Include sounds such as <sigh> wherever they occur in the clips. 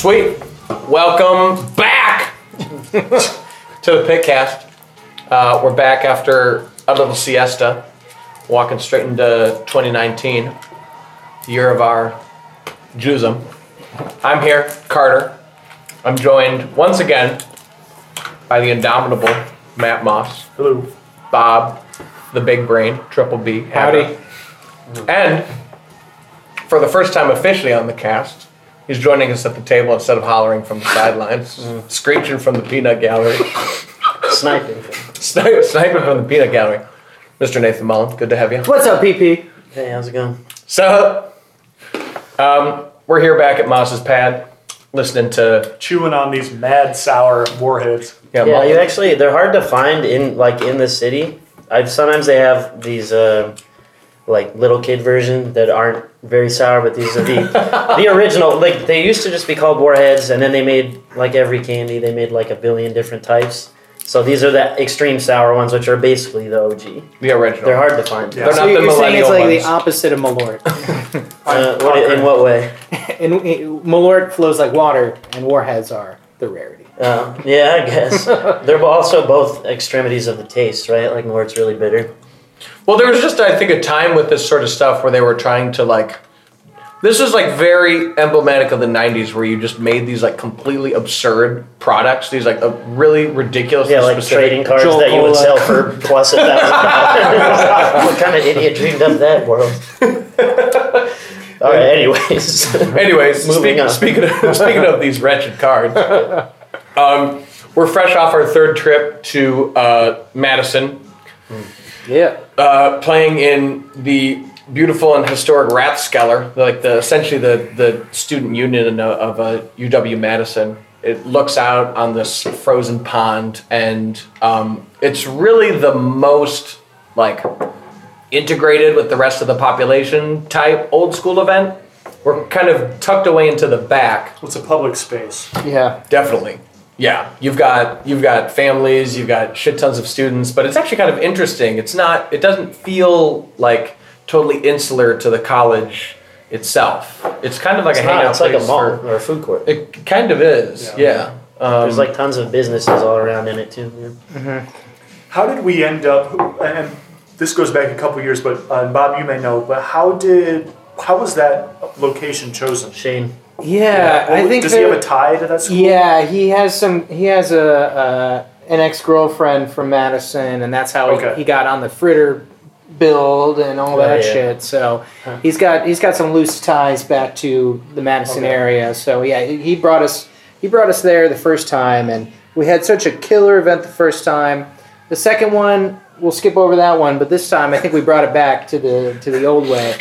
Sweet. Welcome back to the Pitcast. Uh, we're back after a little siesta, walking straight into 2019, the year of our Juzam. I'm here, Carter. I'm joined once again by the indomitable Matt Moss. Hello. Bob, the big brain, Triple B. Howdy. And for the first time officially on the cast, he's joining us at the table instead of hollering from the sidelines, <laughs> screeching from the peanut gallery, Sniping. sni- sniping from the peanut gallery. Mr. Nathan Mullen, good to have you. What's up, PP? Hey, how's it going? So, um, we're here back at Moss's pad, listening to Chewing on these mad sour warheads. yeah, Yeah, Mullen. you actually they're hard to find in like in the city. I've sometimes they have these uh, like little kid version that aren't very sour, but these are the <laughs> the original. Like they used to just be called warheads, and then they made like every candy. They made like a billion different types. So these are the extreme sour ones, which are basically the OG. the original. They're hard to find. Yeah. They're So not the you're saying it's like ones. the opposite of Malort. <laughs> Uh, what, in what way? <laughs> and and Malort flows like water, and Warheads are the rarity. Uh, yeah, I guess they're also both extremities of the taste, right? Like more, it's really bitter. Well, there was just, I think, a time with this sort of stuff where they were trying to like. This is like very emblematic of the '90s, where you just made these like completely absurd products. These like uh, really ridiculous. Yeah, like trading cards Jolt that you would Cola. sell for plus a thousand dollars. <laughs> what kind of idiot dreamed up that world? <laughs> All right. Anyways, Anyways, <laughs> Moving speak, on. speaking of, speaking of these wretched cards, um, we're fresh off our third trip to uh, Madison, Yeah. uh, playing in the beautiful and historic Rathskeller, like the essentially the the student union of, of uh, UW Madison. It looks out on this frozen pond, and um, it's really the most like integrated with the rest of the population type old school event. We're kind of tucked away into the back. It's a public space. Yeah. Definitely. Yeah, you've got you've got families, you've got shit tons of students, but it's actually kind of interesting. It's not it doesn't feel like totally insular to the college itself. It's kind of like it's, a not, hangout it's like a place mall for- or a food court. it kind of is. Yeah. Um, There's like tons of businesses all around in it too. yeah. How did we end up? And this goes back a couple years, but uh, Bob, you may know. But how did? How was that location chosen? Shane, Yeah, I think. Does he have a tie to that school? Yeah, he has some. He has a uh, an ex girlfriend from Madison, and that's how Okay. he, he got on the fritter build and all that yeah. shit. So Huh. he's got he's got some loose ties back to the Madison Okay. area. So yeah, he brought us he brought us there the first time, and we had such a killer event the first time. The second one. We'll skip over that one, but this time I think we brought it back to the to the old way.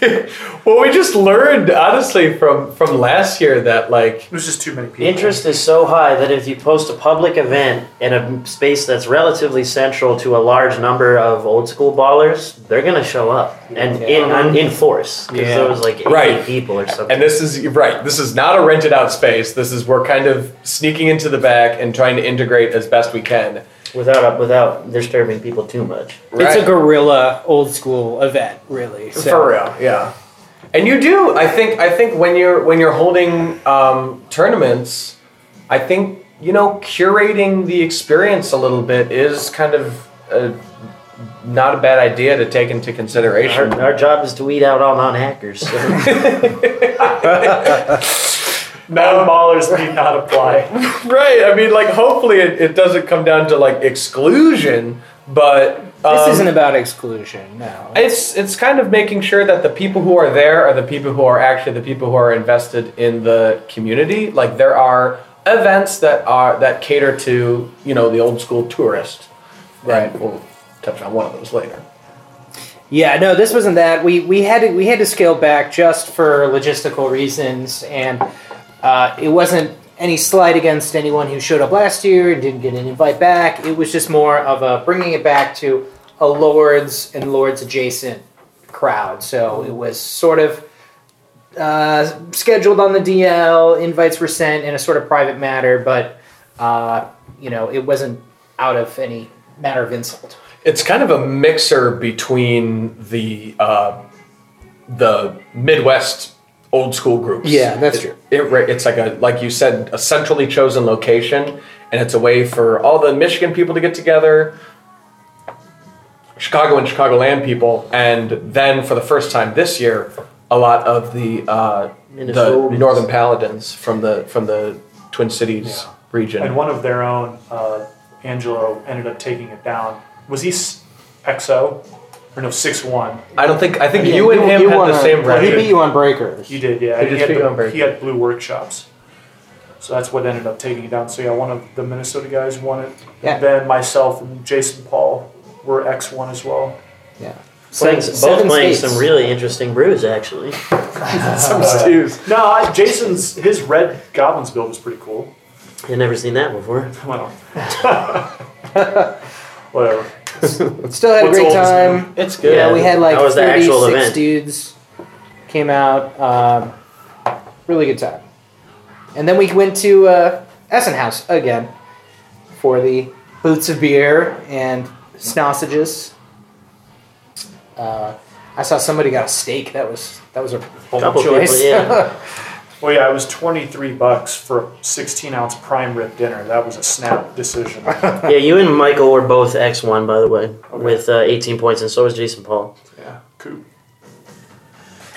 <laughs> well, we just learned honestly from from last year that like There's just too many people. interest is so high that if you post a public event in a space that's relatively central to a large number of old school ballers, they're gonna show up and in in force because Yeah. there was like 80 Right. people or something. And this is right. This is not a rented out space. This is we're kind of sneaking into the back and trying to integrate as best we can. Without without disturbing people too much. It's a guerrilla old school event, really. So. For real, yeah. And you do. I think. I think when you're when you're holding um, tournaments, I think you know curating the experience a little bit is kind of a, not a bad idea to take into consideration. Our, our job is to weed out all non-hackers. So. <laughs> <laughs> Non-ballers need not apply. <laughs> right. I mean, like, hopefully it, it doesn't come down to like exclusion, but This um, isn't about exclusion, no. It's it's kind of making sure that the people who are there are the people who are actually the people who are invested in the community. Like there are events that are that cater to you know the old school tourist. Right. And we'll touch on one of those later. Yeah, no, this wasn't that. We we had to we had to scale back just for logistical reasons, and uh, it wasn't any slight against anyone who showed up last year and didn't get an invite back. It was just more of a bringing it back to a lords and lords adjacent crowd. So it was sort of uh, scheduled on the DL. Invites were sent in a sort of private matter, but uh, you know it wasn't out of any matter of insult. It's kind of a mixer between the uh, the Midwest old school groups. Yeah, that's It- true. It, it's like a like you said, a centrally chosen location, and it's a way for all the Michigan people to get together, Chicago and Chicagoland people, and then for the first time this year, a lot of the uh, the Northern Paladins from the from the Twin Cities Yeah. region. And one of their own, uh, Angelo, ended up taking it down. Was he s- XO? Or no, 6 1. I don't think I think Yeah, you and him had won the a- same well, He record. beat you on breakers. He did, yeah. He He, just had, beat you on the, break. he had blue workshops. So that's what ended up taking it down. So yeah, one of the Minnesota guys won it. Yeah. And then myself and Jason Paul were X1 as well. Yeah. Playing, Seven- both seven playing states. some really interesting brews, actually. <laughs> Some oh, stews. No, I, Jason's, his red Goblins build was pretty cool. I've never seen that before. <laughs> Well, whatever. Still had a What's great old is time. It's good. Yeah, we had like How was the 36 actual event? dudes came out. Um, really good time. And then we went to uh, Essen Haus again for the boots of beer and sausages. Uh, I saw somebody got a steak. That was that was a bold Couple choice. people, yeah. <laughs> Well, yeah, it was 23 bucks for a 16 ounce prime rib dinner. That was a snap decision. <laughs> yeah, you and Michael were both X1, by the way, with uh, 18 points, and so was Jason Paul. yeah, cool.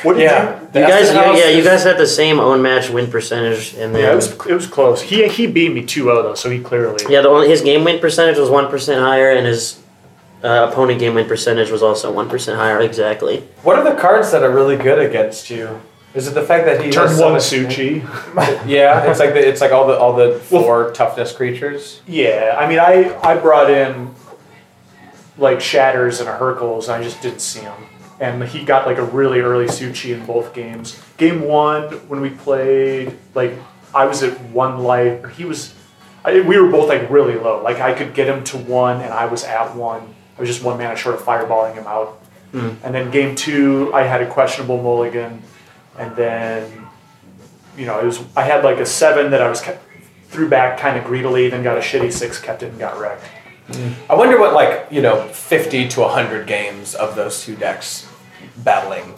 What did Yeah. you? You guys, Essen yeah, yeah, you guys had the same own match win percentage, and then Yeah, it was it was close. He he beat me 2-0 though, so he clearly. Yeah, the only, his game win percentage was one percent higher, and his uh, opponent game win percentage was also one percent higher. Exactly. What are the cards that are really good against you? Is it the fact that he Turn one Su-Chi. <laughs> Yeah, it's like the, it's like all the all the four toughness creatures. Yeah, I mean, I I brought in like Shatters and a Hurkyl's, and I just didn't see him. And he got like a really early Su-Chi in both games. Game one, when we played, like I was at one life, or he was. I, we were both like really low. Like I could get him to one, and I was at one. I was just one mana short of fireballing him out. Hmm. And then game two, I had a questionable mulligan, and then you know it was I had like a seven that I was kept, threw back kind of greedily, then got a shitty six, kept it, and got wrecked. I wonder what like you know fifty to hundred games of those two decks battling.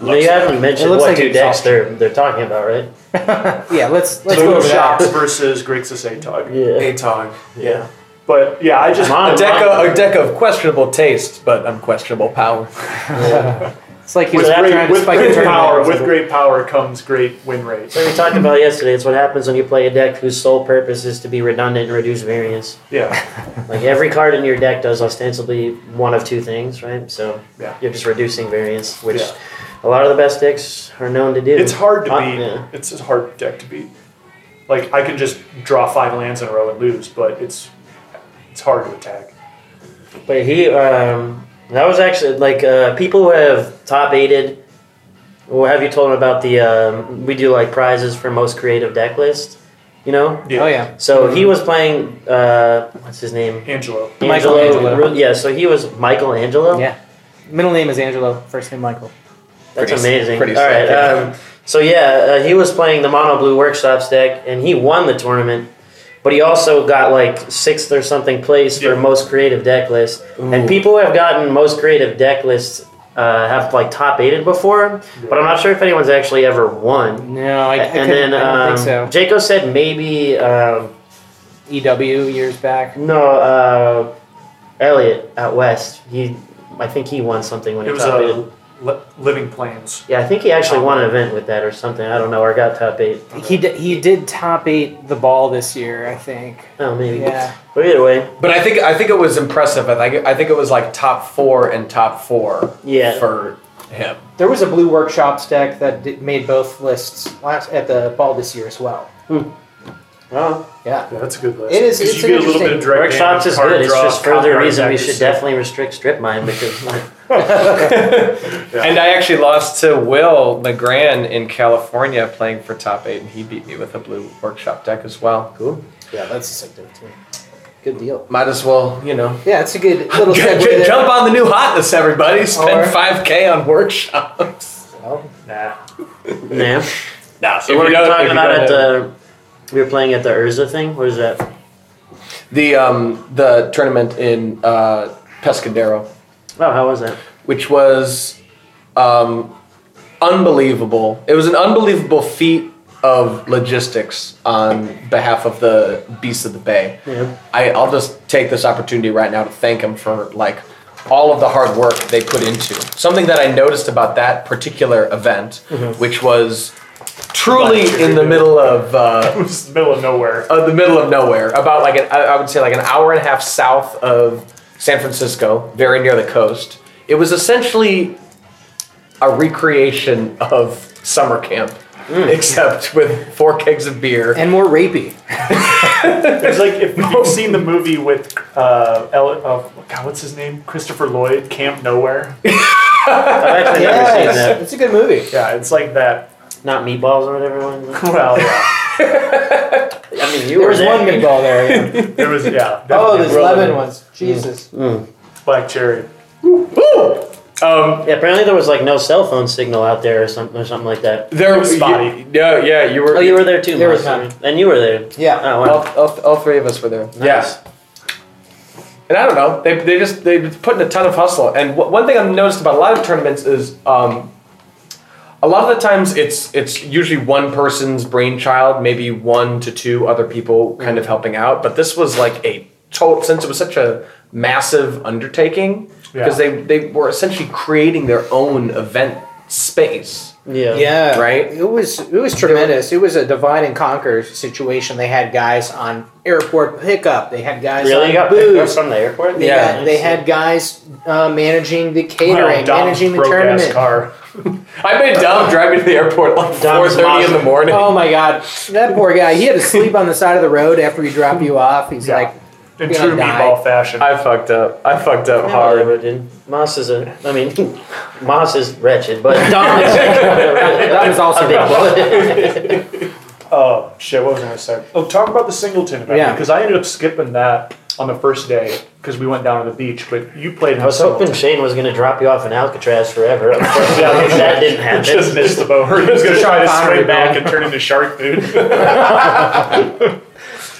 No, looks you like. haven't mentioned looks what like two decks they're they're talking about, right? <laughs> yeah, let's let's Blue go over shops that. versus Grixis Atog. <laughs> Yeah. Atog. Yeah, but yeah, I just A deck of, a deck of questionable taste, but unquestionable power. <laughs> It's like he with was great, trying to spike great your power. With great power comes great win rate. So we talked about yesterday. It's what happens when you play a deck whose sole purpose is to be redundant and reduce variance. Yeah, <laughs> Like every card in your deck does ostensibly one of two things, right? So Yeah. you're just reducing variance, which Yeah. a lot of the best decks are known to do. it's hard to beat. yeah. It's a hard deck to beat. Like I can just draw five lands in a row and lose, but it's it's hard to attack. But he, um, that was actually like uh, people who have top aided. Well, have you told him about the? Um, we do like prizes for most creative deck list. You know. Yeah. Oh yeah. So he was playing. Uh, what's his name? Angelo. Michael Angelo. Yeah. So he was Michael Angelo. Yeah. Middle name is Angelo. First name Michael. That's Pretty- amazing. pretty All right. yeah. Um, so yeah, uh, he was playing the Mono Blue Workshops deck, and he won the tournament. But he also got like sixth or something place for most creative deck list. And people who have gotten most creative deck lists uh, have like top eighted before, but I'm not sure if anyone's actually ever won. No, I, I, and then I don't um, think so. Jaco said maybe um, EW years back. no uh, Elliot out west. He I think he won something when It he was top a eighted. Li- Living Plains. Yeah, I think he actually won an event with that or something. I don't know, or got top eight. He did, he did top eight the ball this year, I think. Oh, maybe. Yeah. But either way, But I think I think it was impressive. I think I think it was like top four and top four Yeah. for him. There was a Blue Workshops deck that did, made both lists last at the ball this year as well. oh, Yeah. Yeah, that's a good list. It is- 'Cause it's you an get a little bit of interesting- direct workshops damage, is hard good. It's draw, just further copyright reason we should is- definitely restrict strip mine because like, <laughs> And I actually lost to Will Legrand in California playing for top eight, and he beat me with a blue workshop deck as well. cool. Yeah, that's a sick deck too. Good deal. Might as well, you know, Yeah, it's a good little <laughs> j- segue j- there. jump on the new hotness, everybody. Spend Or- five k on workshops. Well, Nah. Yeah. Nah, So what are you talking about at the? We were playing at the Urza thing. What is that? the um the tournament in uh, Pescadero, Oh, how was that? which was um unbelievable. It was an unbelievable feat of logistics on behalf of the Beasts of the Bay. Yeah. I, I'll just take this opportunity right now to thank them for like all of the hard work they put into something that I noticed about that particular event, which was truly in the <laughs> middle of. Uh, It middle of nowhere. uh, the middle of nowhere, about like an, I I would say like an hour and a half south of San Francisco, very near the coast. It was essentially a recreation of summer camp, except with four kegs of beer. and more rapey. It's like if you've seen the movie with uh, El, uh, God, what's his name? Christopher Lloyd, Camp Nowhere. <laughs> I've actually never seen that. it's a good movie. Yeah, it's like that. Not meatballs or whatever one. <laughs> Well, yeah, I mean, you There were was there. one meatball there. yeah. <laughs> there was yeah. oh, definitely there's Roland, lemon ones. Jesus. black cherry. Um, Yeah, apparently there was like no cell phone signal out there or something or something like that. there was spotty. Yeah, yeah, you were. Oh, you were there too. There was none. and you were there. Yeah. Oh, All, wow. all, all three of us were there. Nice. Yeah. And I don't know. They, they just they put in a ton of hustle. And wh- one thing I've noticed about a lot of tournaments is um, a lot of the times it's it's usually one person's brainchild, maybe one to two other people kind of helping out. But this was like a total since it was such a massive undertaking because Yeah. they they were essentially creating their own event space. Yeah. Yeah, Right? It was it was tremendous. It was a divide and conquer situation. They had guys on airport pickup. They had guys Really? on got picked up booze. from the airport? They, Yeah. had, they had guys uh, managing the catering, Wow, managing the broke-ass tournament. car. <laughs> I made Dom drive me to the airport like four Dom's thirty in the morning. Oh my god, that poor guy! He had to sleep on the side of the road after we drop you off. He's Yeah. like, In Gonna true die. meatball fashion. I fucked up. I fucked up Yeah, hard. whatever, dude. Moss is a. I mean, <laughs> Moss is wretched, but Dom is. <laughs> <laughs> Dom is also a big bullet. Oh shit! What was I gonna say? Oh, talk about the Singleton event Yeah. because I ended up skipping that on the first day because we went down to the beach. But you played. I was Singleton. hoping Shane was going to drop you off in Alcatraz forever. <laughs> Unfortunately, that didn't happen. <laughs> Just missed the boat. He was gonna try to Pottery swim back boat. and turn into shark food. <laughs>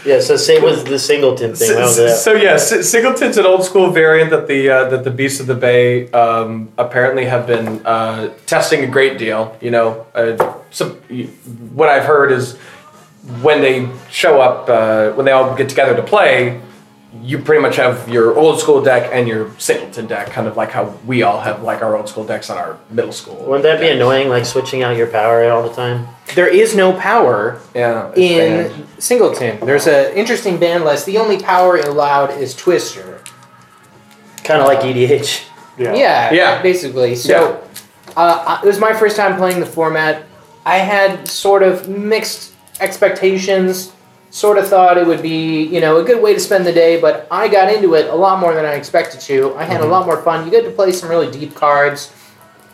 Yeah, so same with the Singleton thing. So, that? so yeah, S- Singleton's an old school variant that the uh, that the Beasts of the Bay um, apparently have been uh, testing a great deal. You know, uh, some, what I've heard is when they show up, uh, when they all get together to play, you pretty much have your old school deck and your Singleton deck, kind of like how we all have like our old school decks on our middle school. Wouldn't that be annoying, like switching out your power all the time? there is no power Yeah, in bad. Singleton. There's an interesting ban list. The only power allowed is Twister. Kind of like EDH. Yeah. Yeah, Yeah. basically. So uh, it was my first time playing the format. I had sort of mixed expectations. Sort of thought it would be, you know, a good way to spend the day, but I got into it a lot more than I expected to. I had a lot more fun. You get to play some really deep cards,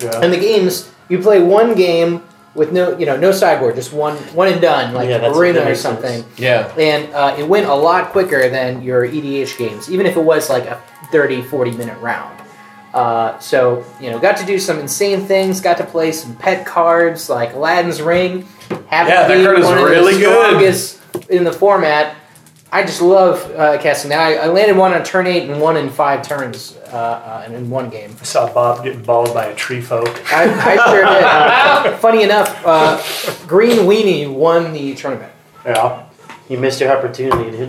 Yeah. and the games you play one game with no, you know, no sideboard, just one, one and done, like Yeah, Arena or something sense. yeah. and uh, it went a lot quicker than your EDH games, even if it was like a 30, 40 minute round. Uh, so, you know, got to do some insane things, got to play some pet cards like Aladdin's Ring. Happened Yeah, that card is one of the really good. Strongest in the format. I just love uh, casting. Now, I, I landed one on turn eight and one in five turns uh, uh, and in one game. I saw Bob getting balled by a tree folk. I, I sure did. <laughs> Funny enough, uh, Green Weenie won the tournament. Yeah. You missed your opportunity, dude.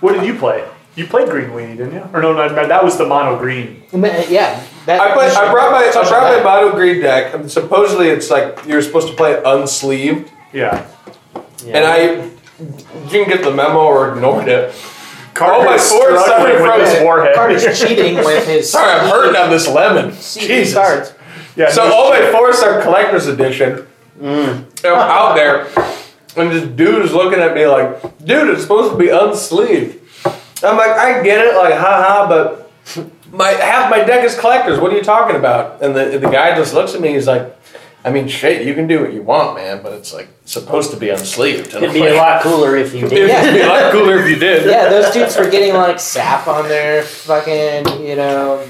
What did you play? You played Green Weenie, didn't you? Or no, no, no that was the mono green. Yeah, that, I, played, I brought my I brought my mono green deck, supposedly it's like you're supposed to play it unsleeved, Yeah. Yeah. and I didn't get the memo or ignored it. Carter's oh, my sword struggling started with from his it. forehead. Carter's cheating with his <laughs> Sorry, I'm hurting on this lemon. CD Jesus. cards. yeah, So no all shit. my four star collector's edition, mm. I'm out there, and this dude is looking at me like, dude, it's supposed to be unsleeved. I'm like, I get it, like, haha, but <laughs> my half my deck is collectors. What are you talking about? And the the guy just looks at me. He's like, I mean, shit, you can do what you want, man, but it's like supposed to be unsleeved. And It'd be like, a lot cooler if you <laughs> It'd did. be a lot cooler if you did. Yeah, those dudes were getting like sap on their fucking, you know.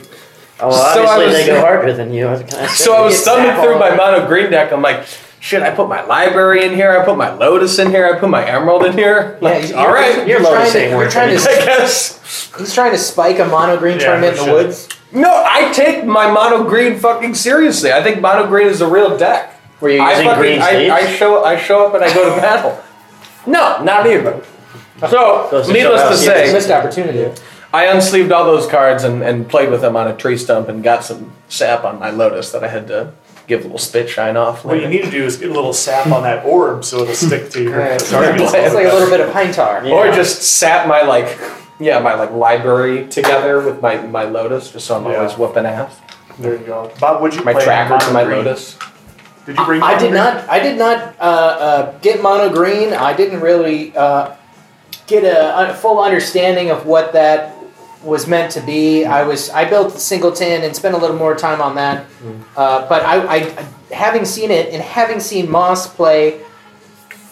Oh, well, So I obviously was- they go harder than you. I? <laughs> So I was Get thumbing through my mono green deck. I'm like, shit, I put my library in here. I put my Lotus in here. I put my Emerald in here. Yeah, Like, you're, all right. You're Lotus trying to. ain't You're worth trying <laughs> I guess. He's trying to spike a mono green Yeah, tournament in the sure. woods. No, I take my mono green fucking seriously. I think mono green is a real deck. Were you I using fucking- green I. I show I show up and I go to battle. No, not even. So, to needless to serious say, Missed opportunity. I unsleeved all those cards and, and played with them on a tree stump and got some sap on my lotus that I had to give a little spit shine off. What you need to do is get a little sap on that orb so it'll stick to your Right. target. It's like a little bit of pine tar. Yeah. Or just sap my like, yeah, my like library together with my, my lotus, just so I'm Yeah. always whooping ass. There you go. Bob, would you My play tracker to my green? lotus. Did you bring? I mono did green? not. I did not uh, uh, get mono green. I didn't really uh, get a, a full understanding of what that was meant to be. I was. I built the singleton and spent a little more time on that. Uh, but I, I, having seen it and having seen Moss play.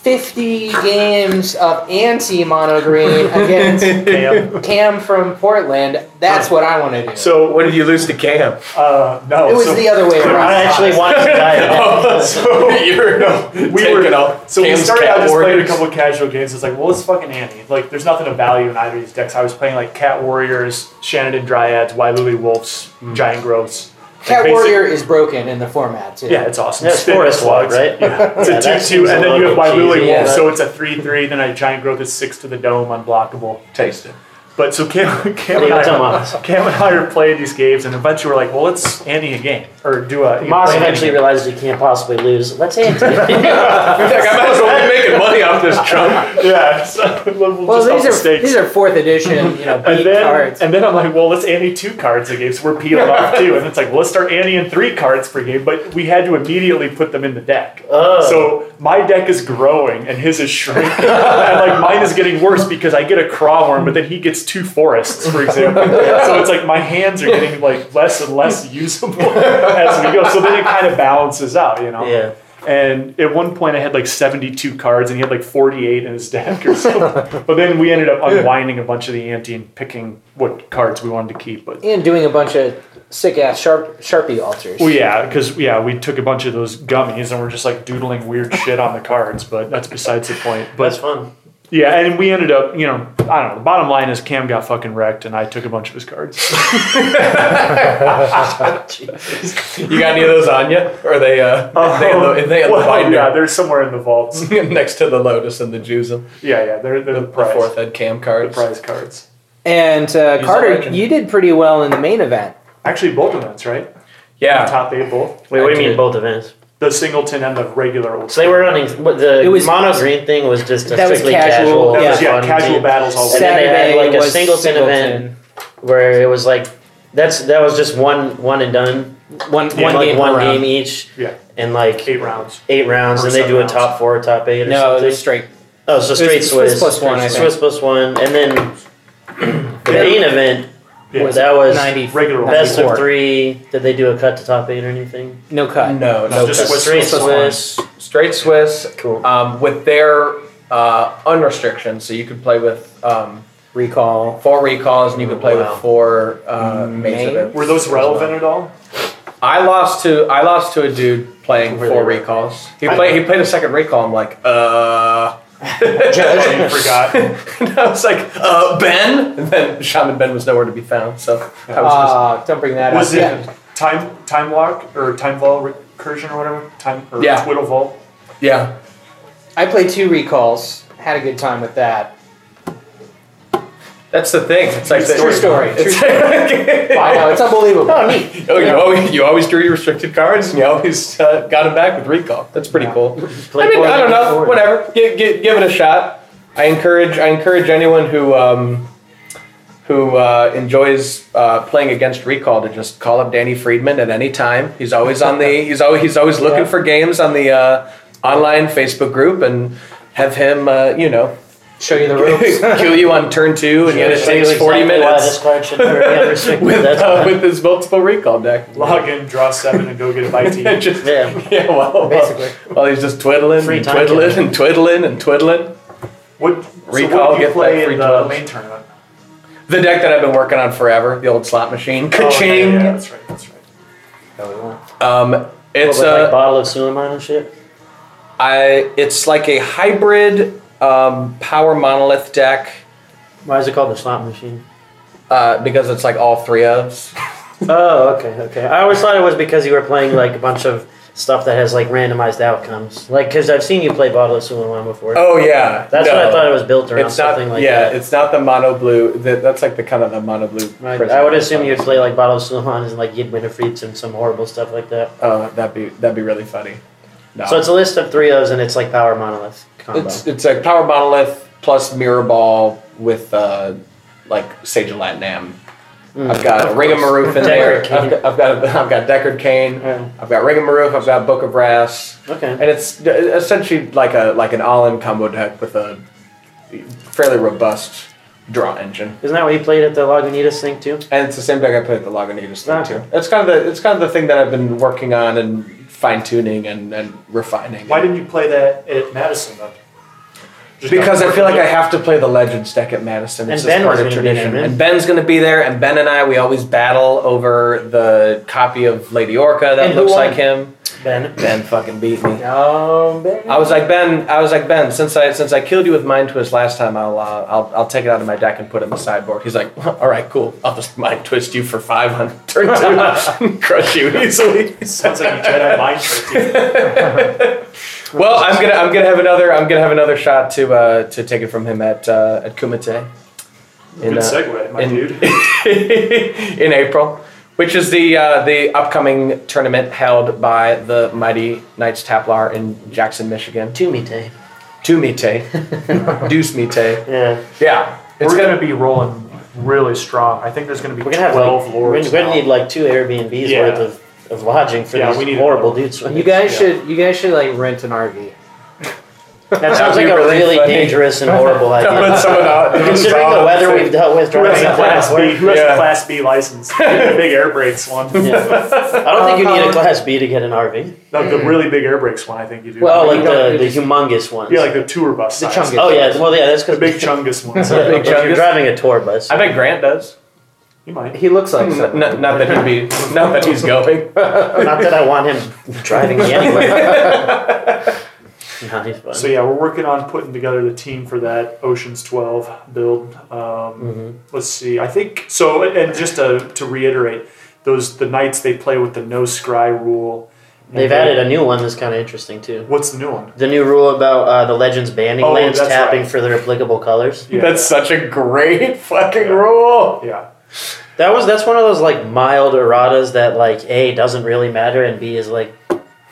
50 games of anti mono green <laughs> against Cam. Cam from Portland. That's what I want to do. So What did you lose to Cam? uh, no, it was so, the other way around. I actually wanted to die. So <laughs> You're we taking were out so we started out Cat just playing a couple of casual games. It's like, well, it's fucking ante. Like, there's nothing of value in either of these decks. I was playing like Cat Warriors, Shanodin Dryads, Wyluli Wolves, Giant Growths. Cat Like, basic- Warrior is broken in the format too. Yeah, it's awesome. Yeah, it's Forest Walk, right? Yeah, it's <laughs> Yeah, a that two-two, seems a and then you have little bit Wyluli cheesy, Wolf, yeah. so it's a three-three. Then a Giant Growth is six to the dome, unblockable. Taste it. But so Cam, <laughs> Cam, Leave and it to I, <laughs> Cam and I are playing these games, and eventually we're like, well, let's ante a game or do a. Moss eventually Andy realizes he can't possibly lose. Let's hand it. He's like, I might as well be making money off this chump. <laughs> Yeah. So we'll Well, these are the these are fourth edition, you know, and then, cards. and then I'm like, well, let's ante two cards a game, so we're peeling off two. And it's like, well, let's start ante in three cards per game, but we had to immediately put them in the deck. Oh. So my deck is growing and his is shrinking. and like mine is getting worse because I get a craw crawworm, but then he gets two forests, for <laughs> example. so it's like my hands are getting like less and less usable <laughs> as we go. So then it kind of balances out, you know? yeah. And at one point, I had like 72 cards, and he had like 48 in his deck or something. <laughs> but then we ended up unwinding a bunch of the ante and picking what cards we wanted to keep. But and doing a bunch of sick ass sharp sharpie alters. well, yeah, because yeah, we took a bunch of those gummies and we're just like doodling weird shit on the cards. But that's besides the point. But That's fun. Yeah, and we ended up, you know, I don't know. The bottom line is Cam got fucking wrecked, and I took a bunch of his cards. <laughs> You got any of those on you? Or are they, uh, they in the, are they in the binder yeah, they're somewhere in the vaults. <laughs> next to the lotus and the Juzam? Yeah, yeah, they're they're The, the, the fourth ed cam cards. the prize cards. And uh, Carter, you did pretty well in the main event. Actually, both events, right? Yeah. Top eight, both. Wait, what do you mean both events? The singleton and the regular old. So they were running. What the It was- mono green thing was just a That was casual, casual. That yeah. was, yeah, casual team. battles all And then they had, like, a was singleton event. where it was like that's that was just one one and done. One, Yeah, one like game one per round. game each, Yeah, and like eight rounds. eight rounds, and they seven do a rounds. top four, top eight, or No, something. they're straight. Oh, so straight Swiss- Swiss, Swiss plus one, I Swiss plus one, and then the main event Yeah. that was 90, Regular old. best 94. of three. Did they do a cut to top eight or anything? No cut. No, no. No, just cut. Swiss straight plus Swiss. Straight Swiss. Cool. Um, with their uh, unrestrictions, so you could play with um, Recall. four recalls and you could play Wow. with four uh, main Main? Were those relevant at all? I lost to I lost to a dude playing Really? four recalls. He played he played a second recall. I'm like, uh. I forgot. <laughs> and I was like, uh, Ben. And then Shaman Ben was nowhere to be found. So I was Uh, don't bring that Was up. it time time lock or time vault recursion or whatever? Time or Yeah. twiddle vault? yeah. I played two recalls. Had a good time with that. That's the thing. It's like the, True story. True It's I know <laughs> it's unbelievable. Oh, neat. Oh, you always you always drew your restricted cards, and you always uh, got them back with recall. That's pretty Yeah. cool. I mean, I don't know. forward. Whatever. Give, give, give it a shot. I encourage I encourage anyone who um, who uh, enjoys uh, playing against recall to just call up Danny Friedman at any time. He's always on the he's always he's always looking Yeah. for games on the uh, online Facebook group and have him uh, you know Show you the ropes. <laughs> kill you on turn two and yet it Show you takes forty exactly why minutes This card should never be unrestricted. <laughs> with uh, with his multiple recall deck. Log in, draw seven, and go get a bite to <laughs> eat. Just- Yeah. Yeah, well, Basically. While he's just twiddling Free and time twiddling and twiddling and twiddling. What so Recall, what did you get play that free in the twelves. main tournament? The deck that I've been working on forever, the old slot machine. Oh, yeah, Ka-ching! yeah, that's right. That's right. Um, What, it's with, like a, bottle of Suleiman and shit. I, it's like a hybrid um, power monolith deck Why is it called the slot machine? uh, because it's like all three ofs. <laughs> Oh, okay, okay. I always thought it was because you were playing like a bunch of stuff that has like randomized outcomes. Like, because I've seen you play Bottle of Suleiman before. Oh yeah, That's what I thought it was built around. It's not. something like yeah, that. it's not the mono blue. That, that's like the kind of the mono blue. Right. I would assume you'd play like Bottle of Suleiman and like you'd win a and some horrible stuff like that. Oh, that'd be that'd be really funny. No. So it's a list of three O's and it's like Power Monolith combo. It's it's a power monolith plus mirror ball with uh, like Sage of Lat-Nam. Mm. I've got Of Ring of Ma'rûf in there. I've got, I've got I've got Deckard Kane. Yeah. I've got Ring of Ma'rûf. I've got Book of Rass, Okay. and it's essentially like a like an all-in combo deck with a fairly robust draw engine. Isn't that what you played at the Lagunitas thing too? And it's the same deck I played at the Lagunitas thing Okay. too. It's kind of the it's kind of the thing that I've been working on and fine tuning and, and refining. Why didn't you play that at Madison then? Just Because I feel like I have to play the Legends deck at Madison. It's And just Ben part of gonna there, tradition. and Ben's going to be there, and Ben and I, we always battle over the copy of Lady Orca that And looks like him. Ben. Ben fucking beat me. Oh, ben. I was like Ben. I was like Ben. Since I since I killed you with Mind Twist last time, I'll uh, I'll I'll take it out of my deck and put it in the sideboard. He's like, all right, cool. I'll just Mind Twist you for five on turn two, crush you <laughs> easily. Sounds like you Jedi mind tricked you. <laughs> <laughs> Well, I'm gonna I'm gonna have another I'm gonna have another shot to uh, to take it from him at uh, at Kumite. Good segue, my in, dude. <laughs> in April, which is the uh, the upcoming tournament held by the mighty Knights Templar in Jackson, Michigan. Tumite. Two mite, <laughs> deuce mite. Yeah. Yeah, it's We're gonna gonna be rolling really strong. I think there's gonna be We're gonna have twelve like, we're lords. gonna, we're gonna need like two Airbnbs Yeah. worth of, of lodging for Yeah, these we need- horrible dudes. You guys Yeah. should you guys should like rent an RV. That sounds like a really really funny. dangerous and horrible <laughs> idea. someone out- <laughs> Considering the weather we've dealt with Who during has a class B? Who has Yeah. a class B license? the <laughs> big air brakes one. Yeah. I don't think you need a uh-huh. class B to get an RV. No, the really big air brakes one. I think you do. Well, like you the, the just- humongous ones. yeah, like the tour bus. The size. chungus. oh yeah, well yeah, that's the because big chungus ones. Yeah, Big if you're driving a tour bus. I bet Grant does. You might. He looks like N- not, not that he'd be, not that he's going. <laughs> Not that I want him driving me anywhere. no, he's fun. So yeah, we're working on putting together the team for that Ocean's Twelve build. Um, Mhm. Let's see. I think so. And just to, to reiterate, those the knights they play with the no scry rule. They've they- added a new one that's kind of interesting too. What's the new one? The new rule about uh, the legends banning Oh, lands tapping right. for their applicable colors. Yeah. That's such a great fucking rule. Yeah. That was that's one of those like mild erratas that like a doesn't really matter and b is like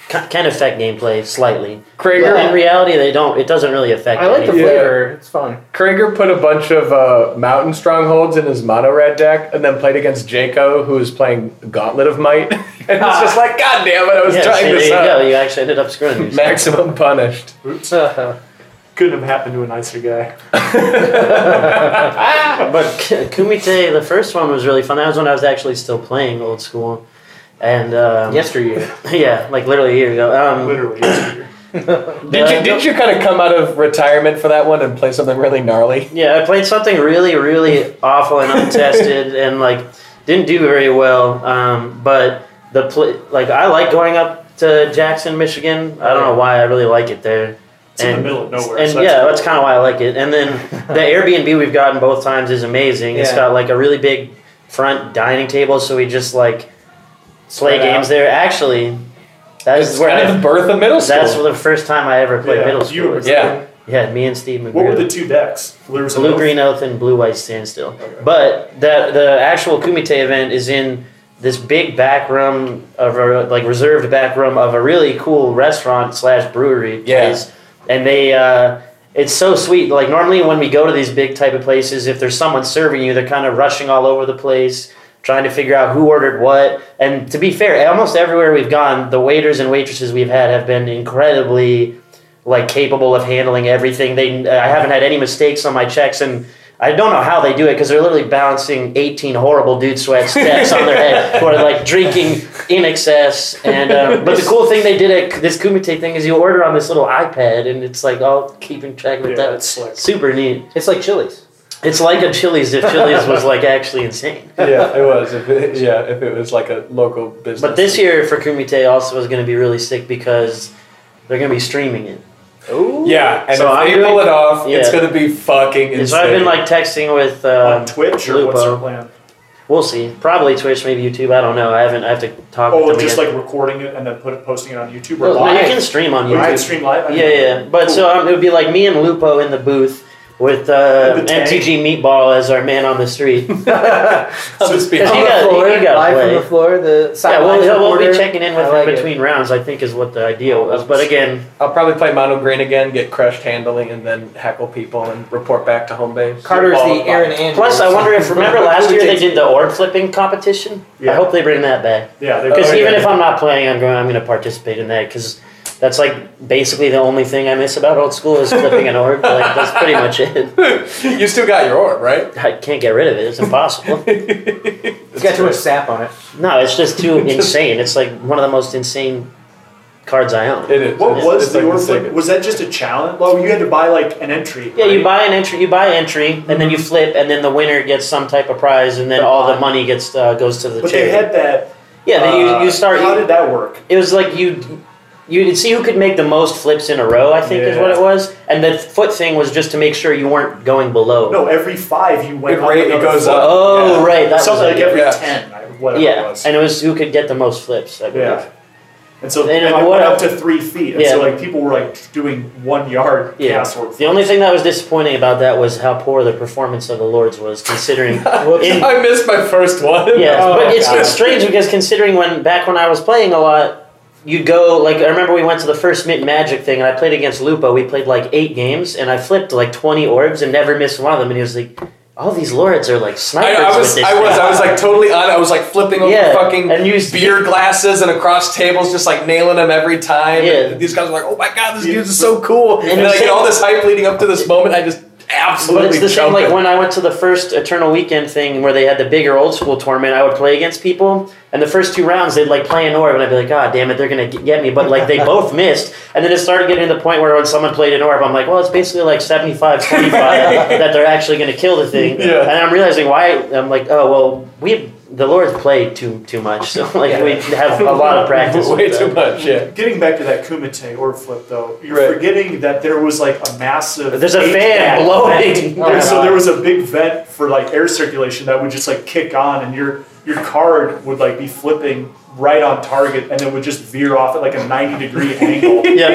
can affect gameplay slightly. Krager, But in reality, they don't. It doesn't really affect. I like the anything. Yeah. flavor. It's fun. Krager put a bunch of uh, mountain strongholds in his mono red deck, and then played against Jaco, who was playing Gauntlet of Might. <laughs> and it's just like, God damn it! I was Yeah, trying see, this there you go. You actually ended up screwing <laughs> yourself. Maximum punished. Oops. Couldn't have happened to a nicer guy. <laughs> But K- Kumite, the first one was really fun. That was when I was actually still playing old school, and um, yesteryear. <laughs> yeah, like literally a year ago. Um, Literally. yesteryear. <laughs> Did you did you kind of come out of retirement for that one and play something really gnarly? Yeah, I played something really, really awful and untested, and like didn't do very well. Um, but the pl- like I like going up to Jackson, Michigan. I don't know why. I really like it there. It's in the middle of nowhere. And so yeah, cool. that's kind of why I like it. And then <laughs> the Airbnb we've gotten both times is amazing. It's got like a really big front dining table, so we just like play Spread out. games there. Actually, that is It's where kind of the birth of middle school. that's the first time I ever played Yeah, middle school. were- yeah. Yeah, me and Steve McGrew. What were the two decks? There was a Blue Green Oath and Blue White Standstill. Okay. But the the actual Kumite event is in this big back room of a like reserved back room of a really cool restaurant slash brewery Yeah. place, and they. Uh, it's so sweet. Like normally when we go to these big type of places, if there's someone serving you, they're kind of rushing all over the place, trying to figure out who ordered what. And to be fair, almost everywhere we've gone, the waiters and waitresses we've had have been incredibly like capable of handling everything. They I haven't had any mistakes on my checks, and I don't know how they do it because they're literally balancing 18 horrible dude sweat steps on their head who are like drinking in excess. And um, but the cool thing they did at this Kumite thing is you order on this little iPad, and it's like all keeping track of Yeah, that. that's slick. Super neat. It's like Chili's. It's like a Chili's if Chili's was like actually insane. yeah, it was. If it, yeah, if it was like a local business. But this year for Kumite also is going to be really sick because they're going to be streaming it. Ooh. yeah, and So if I'm they doing- pull it off, it's gonna be fucking insane. And so I've been like texting with uh, on Twitch or what's Lupo. our plan? We'll see. Probably Twitch, maybe YouTube. I don't know. I haven't. I have to talk. with Oh, them just again. like recording it and then put it, posting it on YouTube or No, No, you can stream on Oh, you can YouTube. stream live. I Yeah, didn't yeah. But Cool. so um, it would be like me and Lupo in the booth with uh, With. MTG Meatball as our man on the street. <laughs> I'll just be On the got- floor, you gotta live play. from the floor. The yeah, sidelines we'll, we'll be checking in with I him like it. between rounds. I think is what the idea was. But again, I'll probably play Mono Green again, get crushed handling, and then heckle people and report back to home base. Carter's the Aaron Andrews. plus I wonder if remember <laughs> last year they did the orb flipping competition. I hope they bring that back. Yeah, Because even yeah. if I'm not playing, I'm going. I'm going to participate in that because that's like basically the only thing I miss about old school is flipping an orb. Like that's pretty much it. <laughs> you still got your orb, right? I can't get rid of it. It's impossible. <laughs> It's got too much sap on it. No, it's just too <laughs> insane. It's like one of the most insane cards I own. It is. What It's- was it's the like orb Sega. Was that just a challenge? Well, you had to buy like an entry. Yeah, you buy an entry. You buy entry, and then you flip, and then the winner gets some type of prize, and then all the money gets uh, goes to the But they had that. yeah, then you, uh, you start. How You, did that work? it was like you you'd see who could make the most flips in a row. I think is what it was, and the foot thing was just to make sure you weren't going below. No, every five you went It up ra- it goes foot. up. Oh, Yeah. right. That was Something like every Yeah. ten, I- whatever it yeah, was. and it was who could get the most flips. I believe. Yeah. And so And and it went I- up to three feet. And Yeah. so like people were like doing one yard Yeah. cast orb. The only thing that was disappointing about that was how poor the performance of the Lords was, considering. <laughs> in, I missed my first one. Yeah, <laughs> Oh, but it's, God. it's strange because considering when back when I was playing a lot, you'd go like I remember we went to the first Mint Magic thing and I played against Lupo. We played like eight games and I flipped like twenty orbs and never missed one of them. And he was like, "All these lords are like I, snipers." I with was, this I was, thing." I was like totally on. I was like flipping over Yeah, fucking and you- beer glasses and across tables, just like nailing them every time. Yeah. And these guys are like, "Oh my god, this Yeah. dude is so cool!" And And, then I like- all this hype leading up to this moment. I just But absolutely it's the same like when I went to the first Eternal Weekend thing where they had the bigger old school tournament. I would play against people, and the first two rounds they'd like play an orb, and I'd be like, "God damn it, they're gonna get me!" But like they <laughs> both missed, and then it started getting to the point where when someone played an orb, I'm like, "Well, it's basically like 75-25 <laughs> that they're actually gonna kill the thing." Yeah. And I'm realizing why. I'm like, "Oh well, we the Lords played too too much, so <laughs> like Yeah. we have a lot of <laughs> practice." Way too much. Yeah. Getting back to that Kumite orb flip though, you're Right. forgetting that there was like a massive There's a fan <laughs> blowing. Oh, so there was a big vent for like air circulation that would just like kick on and your your card would like be flipping right on target and then would just veer off at like a 90 degree angle. Yeah,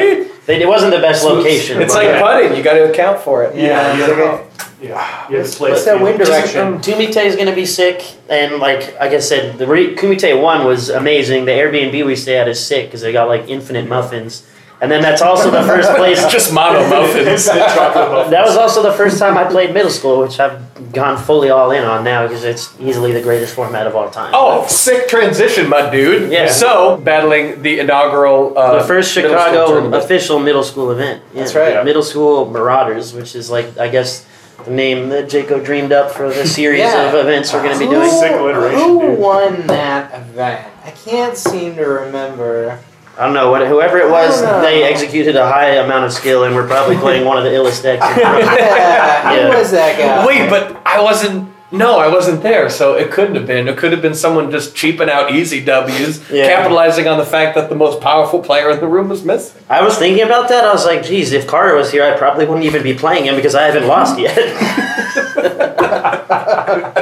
it wasn't the best location. It's but- like putting. You got to account for it. Yeah, Yeah, you it's like to- yeah, you had to play What's that you wind direction? Kumite is going to be sick, and like like I said, the re- Kumite one was amazing. The Airbnb we stay at is sick because they got like infinite muffins, and then that's also the first <laughs> place. Just mono muffins. Instant chocolate muffins. That was also the first time I played middle school, which I've gone fully all in on now because it's easily the greatest format of all time. Oh, sick transition, my dude. Yeah. So, battling the inaugural. Uh, the first Chicago tournament. official middle school event. Yeah. That's right. Middle school Marauders, which is like I guess the name that Jaco dreamed up for the series Yeah. of events we're going to be doing. Sick alliteration, Who dude. won that event? I can't seem to remember. I don't know what whoever it was. I don't know. They executed a high amount of skill, and we're probably playing one of the illest decks. in <laughs> Yeah, Yeah. who was that guy? Wait, but I wasn't. No, I wasn't there, so it couldn't have been. It could have been someone just cheaping out easy W's, <laughs> Yeah. capitalizing on the fact that the most powerful player in the room was missing. I was thinking about that. I was like, geez, if Carter was here, I probably wouldn't even be playing him because I haven't lost yet. <laughs>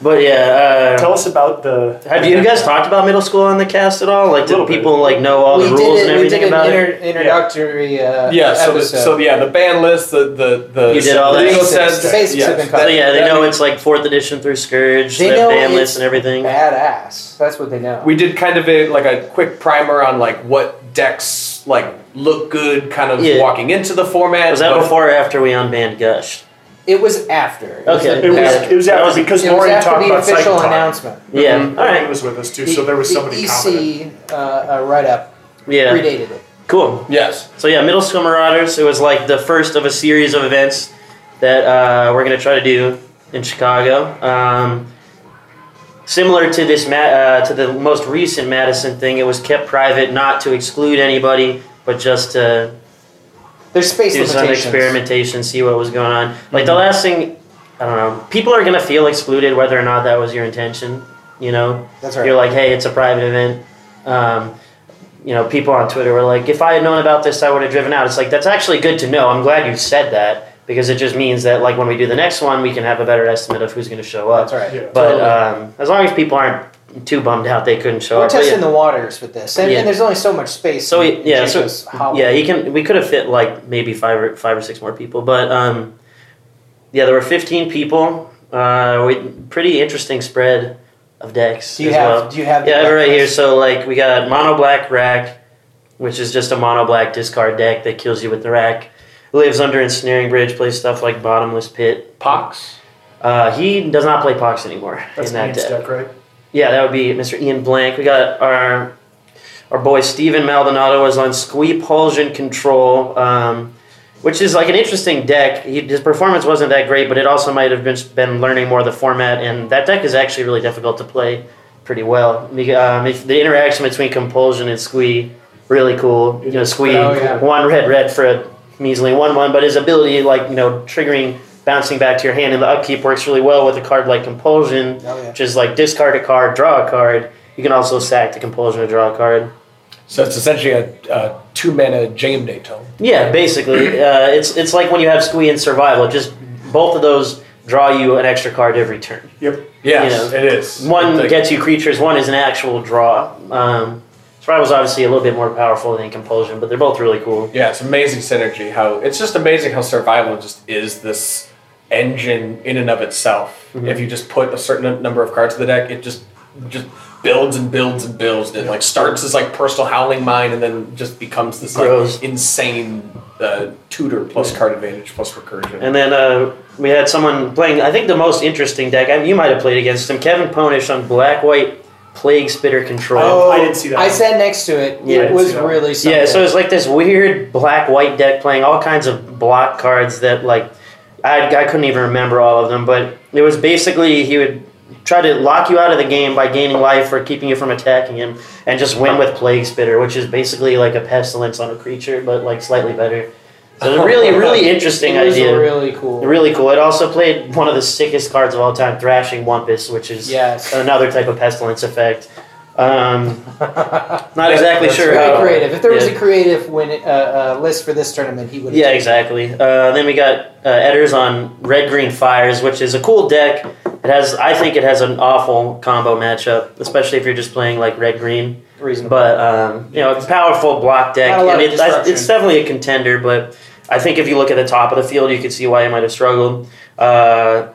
but yeah, Tell us about the. uh, have you guys talked about middle school on the cast at all? Like, did Little bit. people like know all we the did rules it, and everything we did about an it? inter- introductory uh, Yeah, so the, so yeah, the ban list, the the the You did all the that? legal Basics. sense, The basics yes, have been that- covered. So yeah, they know it's like fourth edition through Scourge, They the know ban list and everything. badass. That's what they know. We did kind of a like a quick primer on like what decks like look good, kind of Yeah. walking into the format. Was that before or after we unbanned Gush? It was after. It Okay. the- It was, the- it was after because it was Lauren after talked the about official cycle announcement. Yeah. Mhm. All Lauren was with us too, The- so there was the somebody competent. EC uh, uh, write up Yeah. predated it. Cool. Yes. So yeah, Middle School Marauders. It was like the first of a series of events that uh, we're gonna try to do in Chicago. Um, similar to this, Ma- uh, to the most recent Madison thing, it was kept private, not to exclude anybody, but just to There's space do some limitations. experimentation, see what was going on. Like the last thing, I don't know. People are gonna feel excluded whether or not that was your intention. You know, That's right. you're like, hey, it's a private event. Um, you know, people on Twitter were like, if I had known about this, I would have driven out. It's like that's actually good to know. I'm glad you said that. because it just means that like when we do the next one, we can have a better estimate of who's going to show up. That's right. Yeah. But Totally. um, as long as people aren't too bummed out they couldn't show up. We're up. But testing yeah. the waters with this, and, Yeah. and there's only so much space. So he- yeah, so- Yeah, he can. We could have fit like maybe five or five or six more people, but um, yeah, there were fifteen people. Uh, we pretty interesting spread of decks Do you as have? well. Do you have? Yeah, I have right here. So like we got mono black rack, which is just a mono black discard deck that kills you with the rack. Lives under ensnaring bridge, plays stuff like bottomless pit. Pox. Uh, he does not play Pox anymore That's in that deck. deck, right? Yeah, that would be Mr. Ian Blank. We got our our boy Steven Maldonado is on Squeepulsion Control, um, which is like an interesting deck. He, his performance wasn't that great, but it also might have been, been learning more of the format, and that deck is actually really difficult to play pretty well. The, Um, if the interaction between Compulsion and Squee, really cool. You know, Squee, Oh, yeah. one red red for a measly 1 1, but his ability, like, you know, triggering, bouncing back to your hand and the upkeep works really well with a card like Compulsion Oh yeah. which is like discard a card, draw a card. You can also sack the compulsion to draw a card. So it's essentially a, a two mana Jayemdae Tome. Yeah, basically, uh, it's it's like when you have Squee and Survival. Just both of those draw you an extra card every turn. Yep. Yes, You know, it is. One Like- gets you creatures. One is an actual draw. Um, Survival's obviously a little bit more powerful than Compulsion, but they're both really cool. Yeah, it's amazing synergy. How it's just amazing how survival just is this engine in and of itself. Mm-hmm. If you just put a certain number of cards to the deck, it just just builds and builds and builds. It like starts as like personal howling mine, and then just becomes this like insane uh, tutor plus card advantage plus recursion. And then uh, we had someone playing. I think the most interesting deck. I, you might have played against him, Kevin Ponish on Black White Plague Spitter Control. Oh, I didn't see that I one. sat next to it. Yeah, it was see that one. really something. Yeah, so it's like this weird black white deck playing all kinds of block cards that like I, I couldn't even remember all of them, but it was basically he would try to lock you out of the game by gaining life or keeping you from attacking him, and just win with Plague Spitter, which is basically like a pestilence on a creature, but like slightly better. So it's a really, <laughs> really interesting it idea. really cool. Really cool. It also played one of the sickest cards of all time, Thrashing Wumpus, which is Yes. another type of pestilence effect. Um, <laughs> not exactly sure Very how creative. If there was yeah. a creative win uh, uh, list for this tournament, he would. Yeah, exactly. Uh, then we got uh, Edders on Red Green Fires, which is a cool deck. It has, I think, it has an awful combo matchup, especially if you're just playing like Red Green. Reasonable. But um, you know, it's a powerful block deck, Not a lot and of it, I, it's definitely a contender. But I think if you look at the top of the field, you could see why he might have struggled. Uh,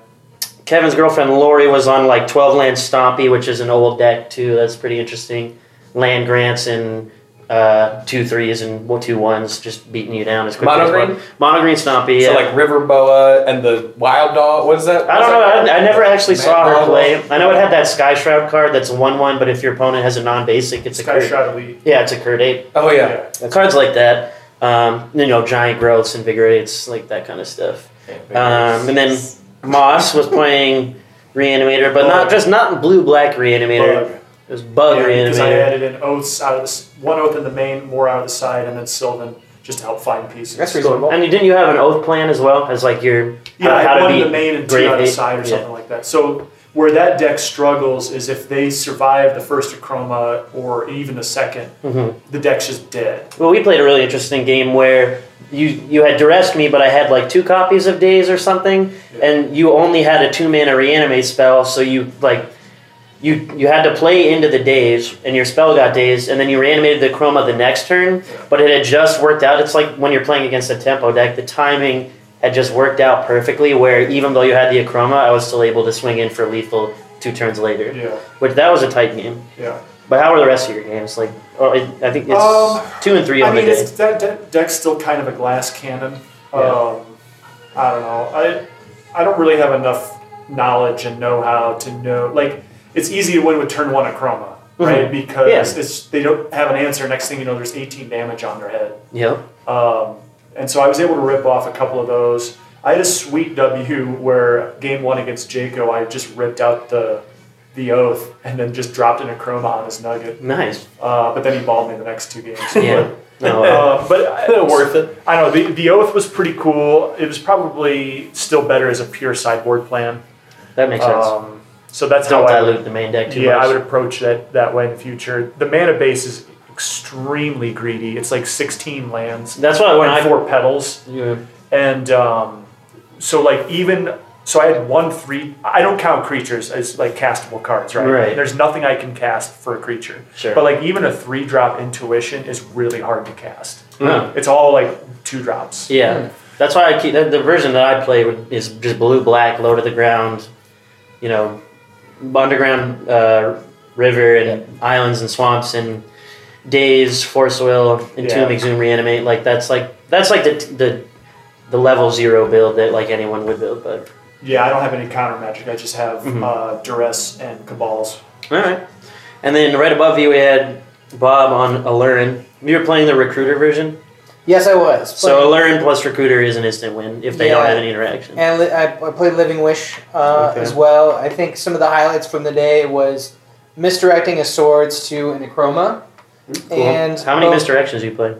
Kevin's girlfriend Lori was on like 12 land Stompy, which is an old deck too. That's pretty interesting. Land grants and uh, two threes and well, two ones, just beating you down as quickly Mono as green? possible. Mono green Stompy. Yeah. So like River Boa and the Wild Dog. What is that? I don't know. I, I never actually Mad saw her play. I know it had that Sky Shroud card that's a one-one, but if your opponent has a non-basic, it's a Sky card. Shroud Elite. Yeah, it's a card eight. Oh yeah. Cards like that. Um, you know, giant growths, invigorates, like that kind of stuff. Um, and then Moss was playing Reanimator, but not just not blue black Reanimator. Bug. It was Bug Yeah, because I added in oaths out of this one oath in the main, more out of the side, and then Sylvan just to help find pieces. That's reasonable. And didn't you have an oath plan as well as like your Yeah, how, I how had to one in beat the main and two out of the side or Yeah. something like that. So where that deck struggles is if they survive the first Akroma or even the second, Mhm. the deck's just dead. Well, we played a really interesting game where you you had duressed me, but I had like two copies of Daze or something, and you only had a two mana reanimate spell, so you like you you had to play into the Daze, and your spell got Days, and then you reanimated the Akroma the next turn, but it had just worked out. It's like when you're playing against a tempo deck, the timing had just worked out perfectly. Where even though you had the Akroma, I was still able to swing in for lethal two turns later, Yeah, which that was a tight game. yeah. But how were the rest of your games? Like, oh, it, I think it's Um, two and three I on mean, the day. that, that deck's still kind of a glass cannon. Yeah. Um, I don't know. I I don't really have enough knowledge and know-how to know. Like, it's easy to win with turn one Akroma, right? Because Yeah. it's they don't have an answer. Next thing you know, there's 18 damage on their head. Yep. Um, and so I was able to rip off a couple of those. I had a sweet W where game one against Jaco, I just ripped out the the oath and then just dropped in Akroma on his nugget. Nice. Uh, but then he balled me the next two games. <laughs> Yeah. <laughs> No, uh, Uh, but <laughs> I, Worth it. I know the, the oath was pretty cool. It was probably still better as a pure sideboard plan. that makes sense. Um, so that's Don't how I dilute the main deck too yeah, much. I would approach that that way in the future. The mana base is extremely greedy. It's like 16 lands That's why when I four petals. yeah. And um, so like even so I had one three. I don't count creatures as like castable cards, right? Right. There's nothing I can cast for a creature. Sure. But like even a three drop intuition is really hard to cast. Huh. It's all like two drops. Yeah, that's why I keep the, the version that I play is just blue black, low to the ground. You know, underground uh, river and islands and swamps and daze, force oil, entomb, Yeah. exhume, reanimate. Like that's like that's like the the the level zero build that like anyone would build. But Yeah, I don't have any counter magic. I just have Mhm. uh, duress and cabals. all right, and then right above you we had Bob on Aluren. You were playing the recruiter version, Yes, I was. so Aluren plus recruiter is an instant win if they don't have any interaction. And li- I, I played Living Wish uh, Okay. as well. I think some of the highlights from the day was misdirecting a swords to an Akroma. Cool. And how many both- misdirections you played?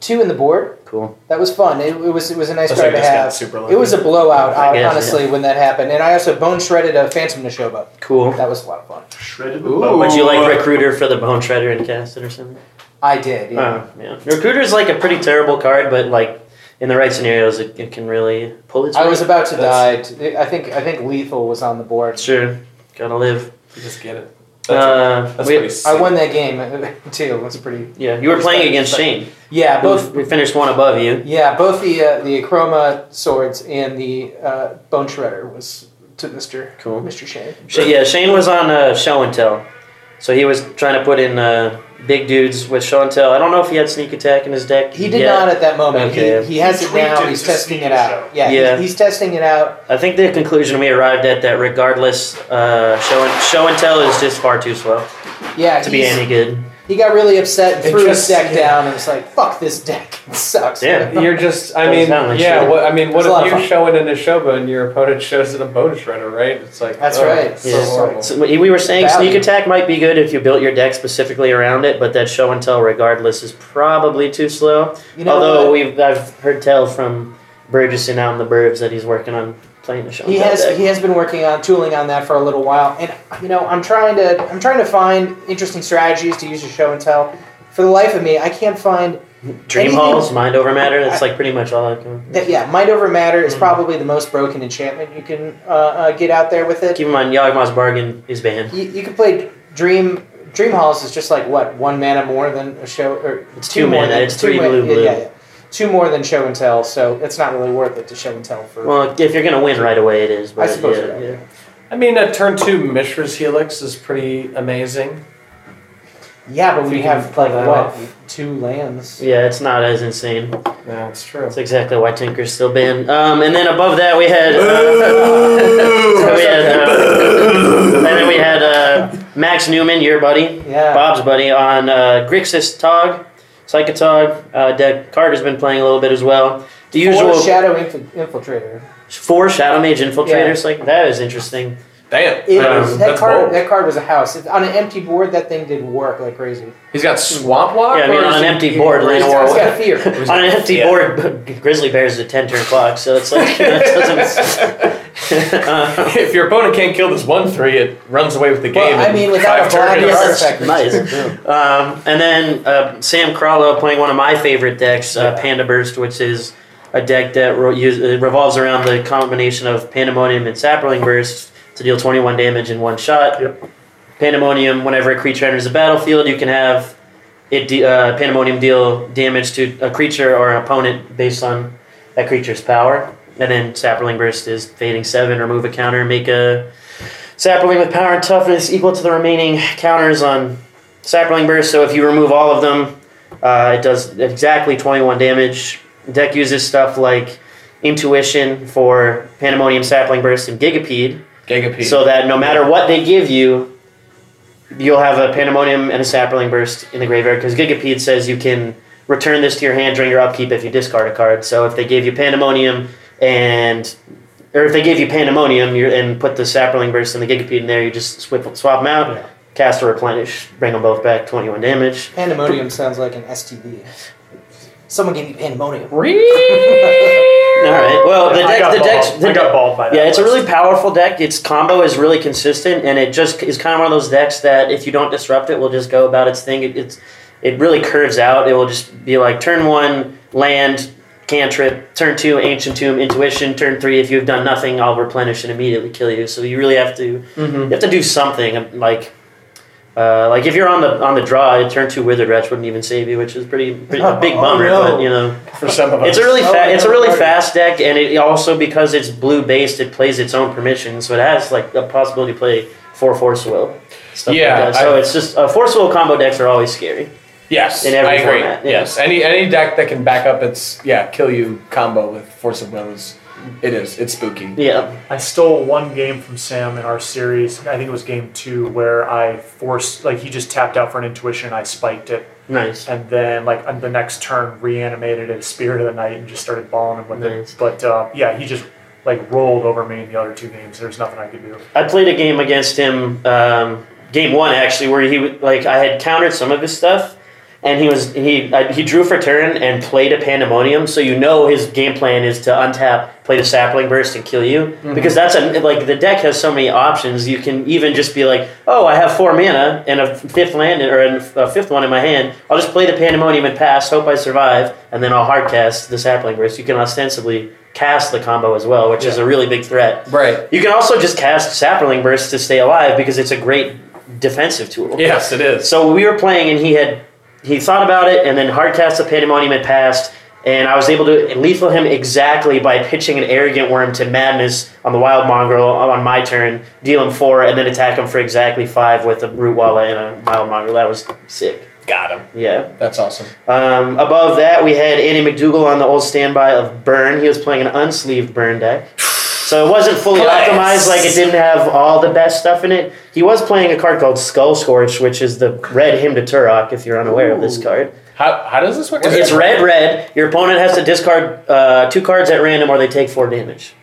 Two in the board. Cool. That was fun. It, it was it was a nice That's card like to have. super It was a lucky. blowout, I guess, honestly, when that happened. And I also bone shredded a Phantom Nishoba. Cool. That was a lot of fun. Shredded the Ooh. Would you like Recruiter for the Bone Shredder and cast it or something? I did. Yeah. Oh, yeah. Recruiter's like a pretty terrible card, but like in the right scenarios, it, it can really pull its I weight. was about to die. That's- T- I think I think lethal was on the board. Sure. Gotta live. You just get it. Uh, that's we-. I won that game <laughs> too. It was pretty. yeah, you were playing against Shane. Yeah, both we finished one above you. Yeah, both the uh, the Akroma swords and the uh, Bone Shredder was to Mister Cool. Mister Shane. Sh- yeah, Shane was on uh, show and tell, so he was trying to put in uh, big dudes with show and tell. I don't know if he had sneak attack in his deck. He did yet. not at that moment. Okay. He, he has He it now. He's testing it out. show. Yeah, Yeah. He's, he's testing it out. I think the conclusion we arrived at that regardless, uh, show and show and tell is just far too slow Yeah, to be any good. He got really upset and It threw just- his deck yeah. down and was like, "Fuck this deck, it <laughs> sucks." Yeah. You're just, I mean, like yeah. shit. What I mean, what It's if you fun. show it in a Shoba and your opponent shows it a bone shredder, right? It's like That's oh, right. it's So Yeah. horrible. So we we were saying Value. sneak attack might be good if you built your deck specifically around it, but that show and tell regardless is probably too slow. You know Although what? we've I've heard tell from Burgesson out in the burbs that he's working on playing the show. He has he has been working on tooling on that for a little while, and you know I'm trying to I'm trying to find interesting strategies to use a show and tell. For the life of me, I can't find Dream anything- Halls, Mind Over Matter. That's like pretty much all I can. that. Yeah, Mind Over Matter is Mhm. probably the most broken enchantment you can uh, uh, get out there with it. Keep in mind, Yawgmoth's Bargain is banned. You, you can play Dream. Dream Halls is just like what one mana more than a show, or It's two more mana, it's two three blue, blue. Yeah, yeah, two more than show and tell, so it's not really worth it to show and tell for. Well, if you're gonna win right away, it is. But I suppose yeah, you're yeah. I mean, a turn two Mishra's Helix is pretty amazing. yeah, but we have like what off. two lands. Yeah, it's not as insane. Yeah, it's true. That's exactly why Tinker's still banned. Um, and then above that we had. Uh, <laughs> we had uh, and then we had uh, Max Newman, your buddy, Yeah. Bob's buddy, on uh, Grixis Tog, Psychotog. Uh, that card has been playing a little bit as well. The usual Or Shadow Inf- Infiltrator. four Shadow Mage Infiltrators. Like that is interesting. Damn. It Um, was- that that's card. bold. That card was a house. It- on an empty board, that thing did work like crazy. He's got Swamp Walk. Yeah, I mean, on an empty he- board, or is Lane he- War- It's got fear. <laughs> On an empty Yeah. board, Grizzly Bears is a ten turn clock, so it's like <laughs> that doesn't. <laughs> if your opponent can't kill this one three, it runs away with the game. Well, I mean, without five a black turns. Yes. artifact nice. Um, and then uh, Sam Crollo playing one of my favorite decks, uh, Panda Burst, which is a deck that ro- use, uh, revolves around the combination of Pandemonium and Sapling Burst to deal 21 damage in one shot. Yep. Pandemonium, whenever a creature enters the battlefield, you can have it de- uh, Pandemonium deal damage to a creature or an opponent based on that creature's power. And then Sapling Burst is fading seven, remove a counter, make a sapling with power and toughness equal to the remaining counters on sapling burst. So if you remove all of them, uh, it does exactly 21 damage. Deck uses stuff like intuition for pandemonium sapling burst and gigapede, Gigapede. so that no matter what they give you, you'll have a pandemonium and a sapling burst in the graveyard. Because gigapede says you can return this to your hand during your upkeep if you discard a card. So if they gave you pandemonium and or if they gave you pandemonium you and put the sapling burst and the gigapede in there, you just swap, swap them out, Yeah. cast or replenish, bring them both back, 21 damage. Pandemonium sounds like an STD. Someone gave me pandemonium. <laughs> All right. Well, the deck, the deck, balled. the I got balled by that. yeah, it's a really powerful deck. Its combo is really consistent, and it just is kind of one of those decks that if you don't disrupt it, will just go about its thing. It, it's it really curves out. It will just be like turn one land, cantrip. Turn two, ancient tomb, intuition. Turn three, if you've done nothing, I'll replenish and immediately kill you. So you really have to Mm-hmm. you have to do something like. Uh, like if you're on the on the draw, turn two withered wretch wouldn't even save you, which is pretty, pretty a big Oh, bummer. no. But you know, For some of us. it's a really Oh, fa- it's a really fast deck, and it also because it's blue based, it plays its own permission, so it has like a possibility to play four force will. Stuff Yeah, like. So I- it's just uh, force will combo decks are always scary. Yes, in every I agree. format, yeah. Yes, any any deck that can back up its yeah kill you combo with force of will is it is it's spooky. Yeah, I stole one game from Sam in our series. I think it was game two where I forced like he just tapped out for an intuition. I spiked it, nice. and then like on the next turn reanimated it, Spirit of the Night, and just started balling him with Nice. it. But uh, yeah, he just like rolled over me in the other two games. There's nothing I could do. I played a game against him, um, game one actually, where he would like I had countered some of his stuff, and he was he I, he drew for turn and played a pandemonium. So you know his game plan is to untap, play the sapling burst, and kill you mm-hmm. because that's a like the deck has so many options. You can even just be like, oh, I have four mana and a fifth land or a fifth one in my hand. I'll just play the pandemonium and pass, hope I survive, and then I'll hard cast the sapling burst. You can ostensibly cast the combo as well, which is a really big threat. Right. You can also just cast Sapling Burst to stay alive because it's a great defensive tool. Yes, it is. So we were playing and he had he thought about it and then hard cast the Pandemonium had passed and I was able to lethal him exactly by pitching an arrogant wurm to madness on the wild mongrel on my turn, deal him four, and then attack him for exactly five with a root walla and a wild mongrel. That was sick. Got him. Yeah. That's awesome. Um, above that, we had Andy McDougal on the old standby of Burn. He was playing an unsleeved Burn deck. So it wasn't fully optimized, like it didn't have all the best stuff in it. He was playing a card called Skull Scorch, which is the red hymn to Tourach, if you're unaware of this card. How, how does this work? It's red, red. Your opponent has to discard uh, two cards at random or they take four damage.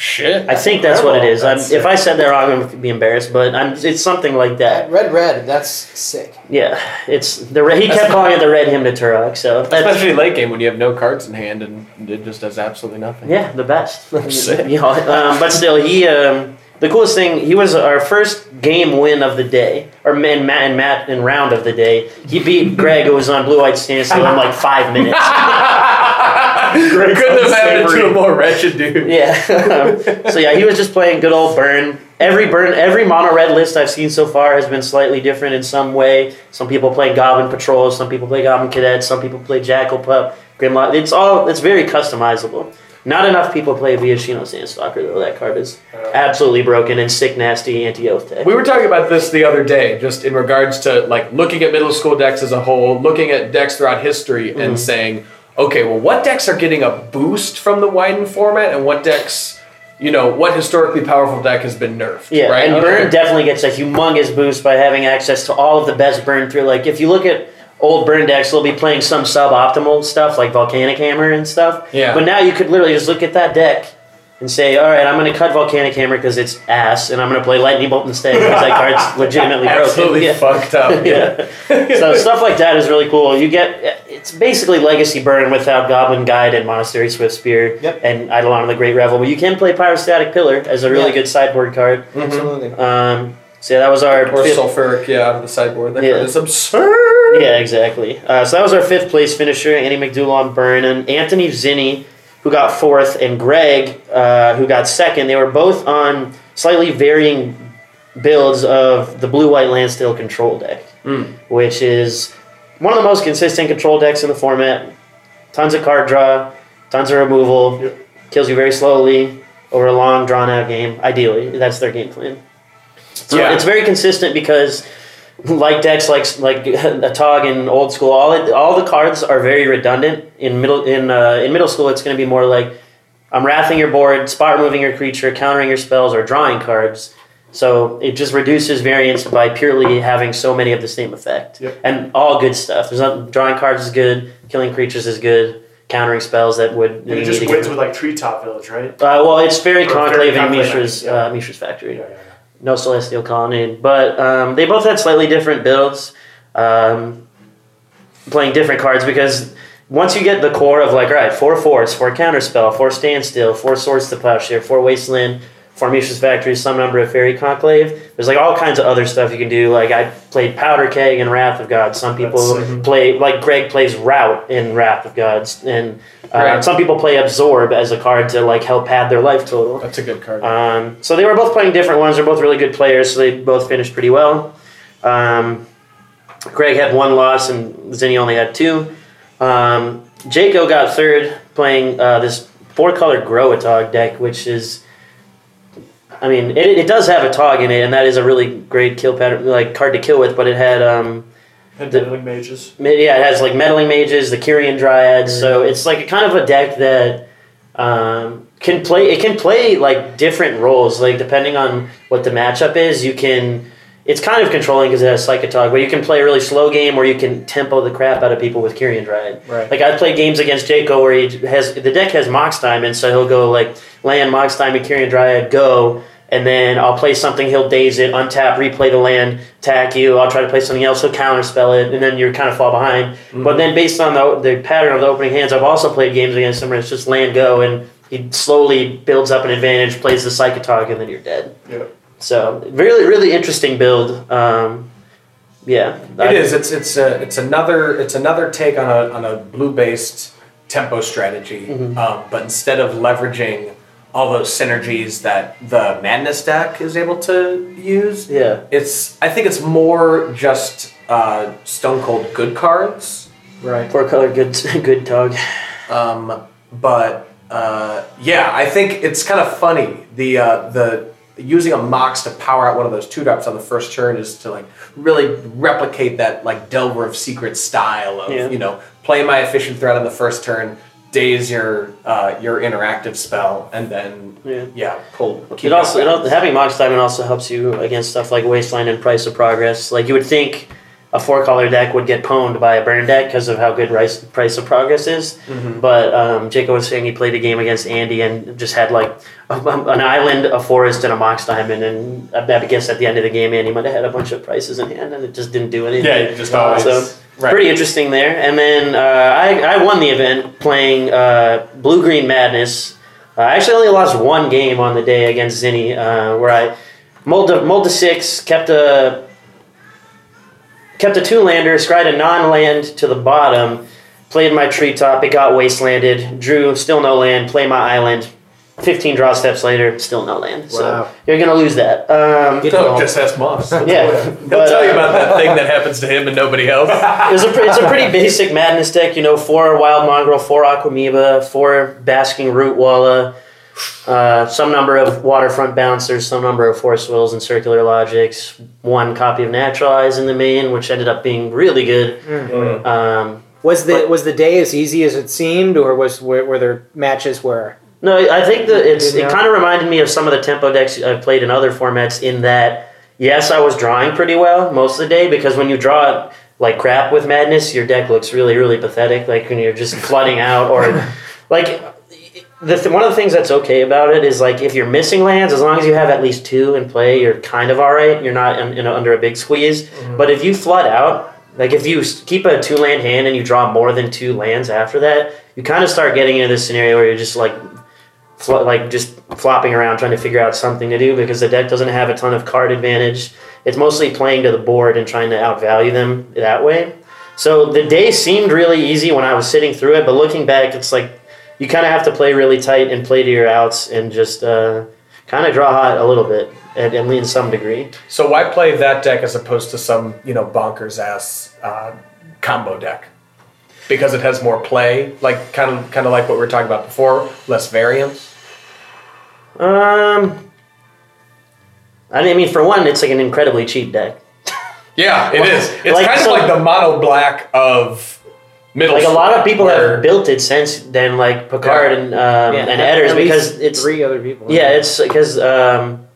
Shit. I think that's what it is. I'm, if I said that wrong, I'm going to be embarrassed, but I'm, it's something like that. Red, red. That's sick. Yeah, it's the re- he kept calling it the red hymn to Tourach, so that's, Especially late game when you have no cards in hand and it just does absolutely nothing. Yeah, the best. <laughs> Sick. You know, um, but still, he um, the coolest thing. He was our first game win of the day, or in Matt and Matt in round of the day. He beat Greg, who was on blue white standstill in like five minutes. <laughs> <laughs> Couldn't have had it to a more wretched dude. <laughs> Yeah. so yeah, he was just playing good old burn. Every burn, every mono red list I've seen so far has been slightly different in some way. Some people play Goblin Patrol, some people play Goblin Cadets, some people play Jackal Pup, Grimlock. It's all it's very customizable. Not enough people play Viashino Sandstalker though. That card is absolutely broken and sick, nasty anti-oath deck. We were talking about this the other day, just in regards to like looking at middle school decks as a whole, looking at decks throughout history, Mm-hmm. and saying, okay, well, what decks are getting a boost from the widened format, and what decks, you know, what historically powerful deck has been nerfed? Yeah, right? and Okay. Burn definitely gets a humongous boost by having access to all of the best Burn through. Like if you look at old Burn decks, they'll be playing some suboptimal stuff like Volcanic Hammer and stuff. Yeah. But now you could literally just look at that deck and say, all right, I'm going to cut Volcanic Hammer because it's ass, and I'm going to play Lightning Bolt instead because that card's <laughs> legitimately broken. absolutely Yeah. fucked up. <laughs> Yeah. so stuff like that is really cool. You get it's basically Legacy Burn without Goblin Guide and Monastery Swift Spear Yep. and Eidolon of the Great Revel. But you can play Pyrostatic Pillar as a really Yeah. good sideboard card. Absolutely. Um, so yeah, that was our Or fifth, sulfuric, yeah, out of the sideboard. That Yeah. card is absurd. yeah, exactly. Uh, so that was our fifth place finisher, Andy McDougal on Burn, and Anthony Zinni, who got fourth, and Greg, uh, who got second. They were both on slightly varying builds of the blue-white Landstill control deck, Mm. which is one of the most consistent control decks in the format. Tons of card draw, tons of removal, Yep. kills you very slowly over a long, drawn-out game. Ideally, that's their game plan. So Yeah. it's very consistent because like decks like like a Tog in old school, all it, all the cards are very redundant. In middle in uh, in middle school, it's going to be more like I'm wrathing your board, spot removing your creature, countering your spells, or drawing cards. So it just reduces variance by purely having so many of the same effect, Yep. and all good stuff. There's not, drawing cards is good, killing creatures is good, countering spells that would And it just wins with like Treetop Village, right? uh, well, it's very Or conclave in Mishra's uh, Mishra's factory Yeah, yeah, yeah. No celestial colonnade but um, they both had slightly different builds um, playing different cards because once you get the core of like all right four force four counterspell four standstill four swords to plowshare four wasteland four Mishra's factory some number of fairy conclave there's like all kinds of other stuff you can do. Like i played powder keg and wrath of god. Some people That's play like greg plays route in wrath of gods and Right. Some people play Absorb as a card to like help pad their life total. That's a good card. Um, so they were both playing different ones. They're both really good players, so they both finished pretty well. Um, Greg had one loss, and Zinni only had two. Um, Jaco got third playing uh, this four color Growatog deck, which is, I mean, it, it does have a Tog in it, and that is a really great kill pattern, like card to kill with. But it had, um, And The- Diddling Mages. yeah, it has like meddling mages, the Quirion Dryads. So it's like a kind of a deck that um, can play. It can play like different roles, like depending on what the matchup is. You can. It's kind of controlling because it has Psychotog, but you can play a really slow game or you can tempo the crap out of people with Quirion Dryad. Right. Like I played games against Jaco where he has the deck has Mox Diamond, and so he'll go like land Mox Diamond and Quirion Dryad go, and then I'll play something. He'll daze it, untap, replay the land, attack you. I'll try to play something else. He'll counterspell it, and then you're kind of fall behind. But then based on the the pattern of the opening hands, I've also played games against him where it's just land go, and he slowly builds up an advantage, plays the Psychotog, and then you're dead. Yeah. So really, really interesting build. Um, yeah, It is. It's it's a, it's another it's another take on a on a blue based tempo strategy, Mm-hmm. um, but instead of leveraging all those synergies that the Madness deck is able to use, Yeah, it's I think it's more just uh, Stone Cold good cards. Right. four color good <laughs> good tug. Um, but uh, yeah, I think it's kind of funny the uh, the using a mox to power out one of those two drops on the first turn is to like really replicate that like Delver of Secret style of Yeah. you know play my efficient threat on the first turn, daze your uh, your interactive spell, and then Yeah. yeah, pull. It also, it, having Mox Diamond also helps you against stuff like Wasteland and Price of Progress. Like you would think a four color deck would get pwned by a burn deck because of how good Rice, Price of Progress is. But um, Jacob was saying he played a game against Andy and just had like a, an island, a forest, and a Mox Diamond. And I I guess at the end of the game, Andy might have had a bunch of prices in hand and it just didn't do anything. yeah, just always So right. pretty interesting there. And then uh, I, I won the event playing uh, Blue Green Madness. Uh, I actually only lost one game on the day against Zinni, uh, where I mulled to, mulled to six, kept a kept a two lander, scryed a non land to the bottom, played my treetop. It got wastelanded. Drew still no land. Play my island. Fifteen draw steps later, still no land. So you're gonna lose that. Um, Good No, call. just ask Moss. yeah, He'll but, tell you uh, about that thing that happens to him and nobody else. <laughs> It's a, it's a pretty basic madness deck, you know, four wild mongrel, four aquamoeba, four basking root walla, uh, some number of waterfront bouncers, some number of force wills and circular logics, one copy of naturalize in the main, which ended up being really good. Mm. Um, Was the was the day as easy as it seemed, or was were, were there matches where? no, I think that it's it kind of reminded me of some of the tempo decks I've played in other formats in that yes, I was drawing pretty well most of the day because when you draw like crap with madness, your deck looks really really pathetic. Like when you're just flooding out or <laughs> like the th- one of the things that's okay about it is like if you're missing lands, as long as you have at least two in play, you're kind of all right. You're not in, in a, under a big squeeze. Mm-hmm. But if you flood out, like if you keep a two land hand and you draw more than two lands after that, you kind of start getting into this scenario where you're just like, flo- like just flopping around trying to figure out something to do because the deck doesn't have a ton of card advantage. It's mostly playing to the board and trying to outvalue them that way. So the day seemed really easy when I was sitting through it, but looking back, it's like you kind of have to play really tight and play to your outs and just uh, kind of draw hot a little bit, and, at least some degree. So why play that deck as opposed to some you know bonkers ass uh, combo deck? Because it has more play, like kind of kind of like what we were talking about before, less variance. Um, I mean, for one, it's like an incredibly cheap deck. Yeah, it <laughs> is. It's Like, kind so- of like the mono black of middle. Like a lot of people where- have built it since then, like Picard and um, and Edders, because it's three other people. Yeah, it's because um,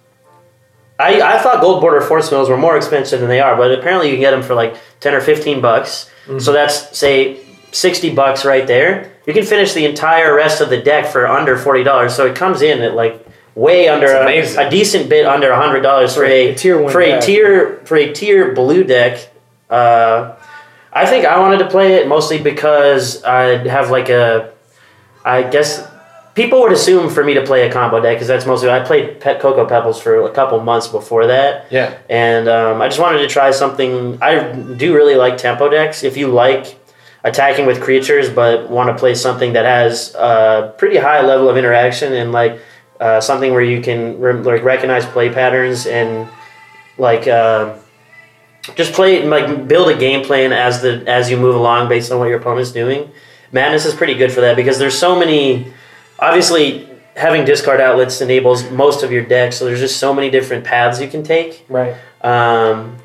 I I thought gold border force mills were more expensive than they are, but apparently you can get them for like ten or fifteen bucks. Mm-hmm. So that's say sixty bucks right there. You can finish the entire rest of the deck for under forty dollars. So it comes in at like way under a, a decent bit under hundred dollars for, For a, a tier one for a deck. tier for a tier blue deck. Uh, I think I wanted to play it mostly because I have like a, I guess people would assume for me to play a combo deck because that's mostly I played Pet Cocoa Pebbles for a couple months before that, yeah, and um, I just wanted to try something. I do really like tempo decks. If you like attacking with creatures, but want to play something that has a pretty high level of interaction and like uh, something where you can re- like recognize play patterns and like uh, just play like build a game plan as the as you move along based on what your opponent's doing. Madness is pretty good for that because there's so many. Obviously, having discard outlets enables most of your deck, so there's just so many different paths you can take. Right. Um,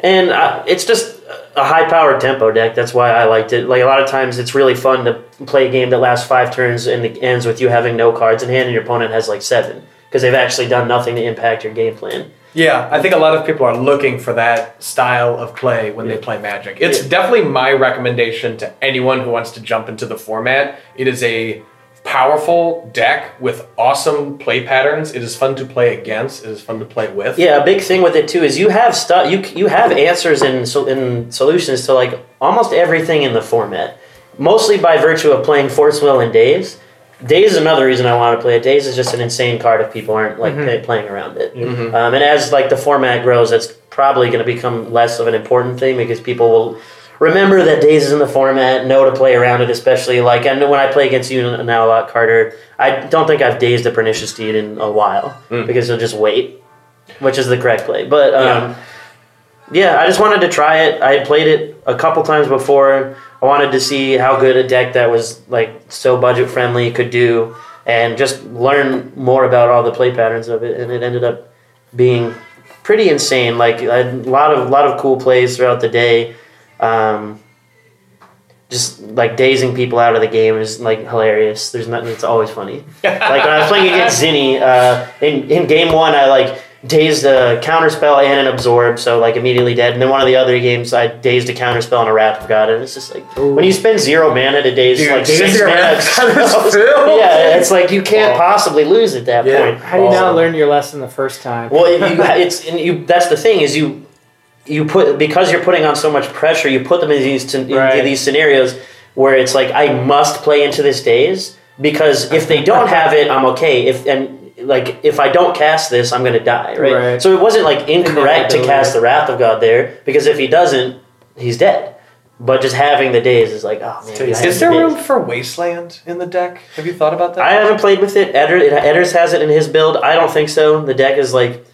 and uh, it's just a high powered tempo deck. That's why I liked it. Like a lot of times, it's really fun to play a game that lasts five turns and it ends with you having no cards in hand and your opponent has like seven because they've actually done nothing to impact your game plan. Yeah, I think a lot of people are looking for that style of play when they play Magic. It's Yeah. definitely my recommendation to anyone who wants to jump into the format. It is a powerful deck with awesome play patterns. It is fun to play against. It is fun to play with. Yeah, a big thing with it too is you have stuff you you have answers and so, and solutions to like almost everything in the format. Mostly by virtue of playing Force Will and Daze. Daze is another reason I want to play it. Daze is just an insane card if people aren't like play- playing around it. Mhm. Um, and as like the format grows, that's probably going to become less of an important thing because people will remember that Daze is in the format, know to play around it. Especially like I know when I play against you now a lot, Carter. I don't think I've dazed a pernicious deed in a while Mm. because you'll just wait, which is the correct play. But um, Yeah. yeah, I just wanted to try it. I had played it a couple times before. I wanted to see how good a deck that was like so budget friendly could do, and just learn more about all the play patterns of it. And it ended up being pretty insane. Like a lot of lot of cool plays throughout the day. Um, just like dazing people out of the game is like hilarious. There's nothing. It's always funny. <laughs> like when I was playing against Zinni, uh, in in game one, I like dazed a counterspell and an absorb, so like immediately dead. And then one of the other games, I dazed a counterspell and a wrath of God, and it's just like when you spend zero mana to daze Dude, like dazing six mana of spells, <laughs> <laughs> yeah, it's like you can't Oh. possibly lose at that Yeah. point. How do you not learn your lesson the first time? Well, it, you, <laughs> it's and you. That's the thing is you, you put because you're putting on so much pressure. You put them in these in Right. these scenarios where it's like I must play into this daze because if they don't have it, I'm okay. If and like if I don't cast this, I'm gonna die. Right. Right. So it wasn't like incorrect to cast the Wrath of God there because if he doesn't, he's dead. But just having the daze is like, oh man. Is there room for Wasteland in the deck? Have you thought about that? I haven't played with it. Eder, Edders has it in his build. I don't think so. The deck is like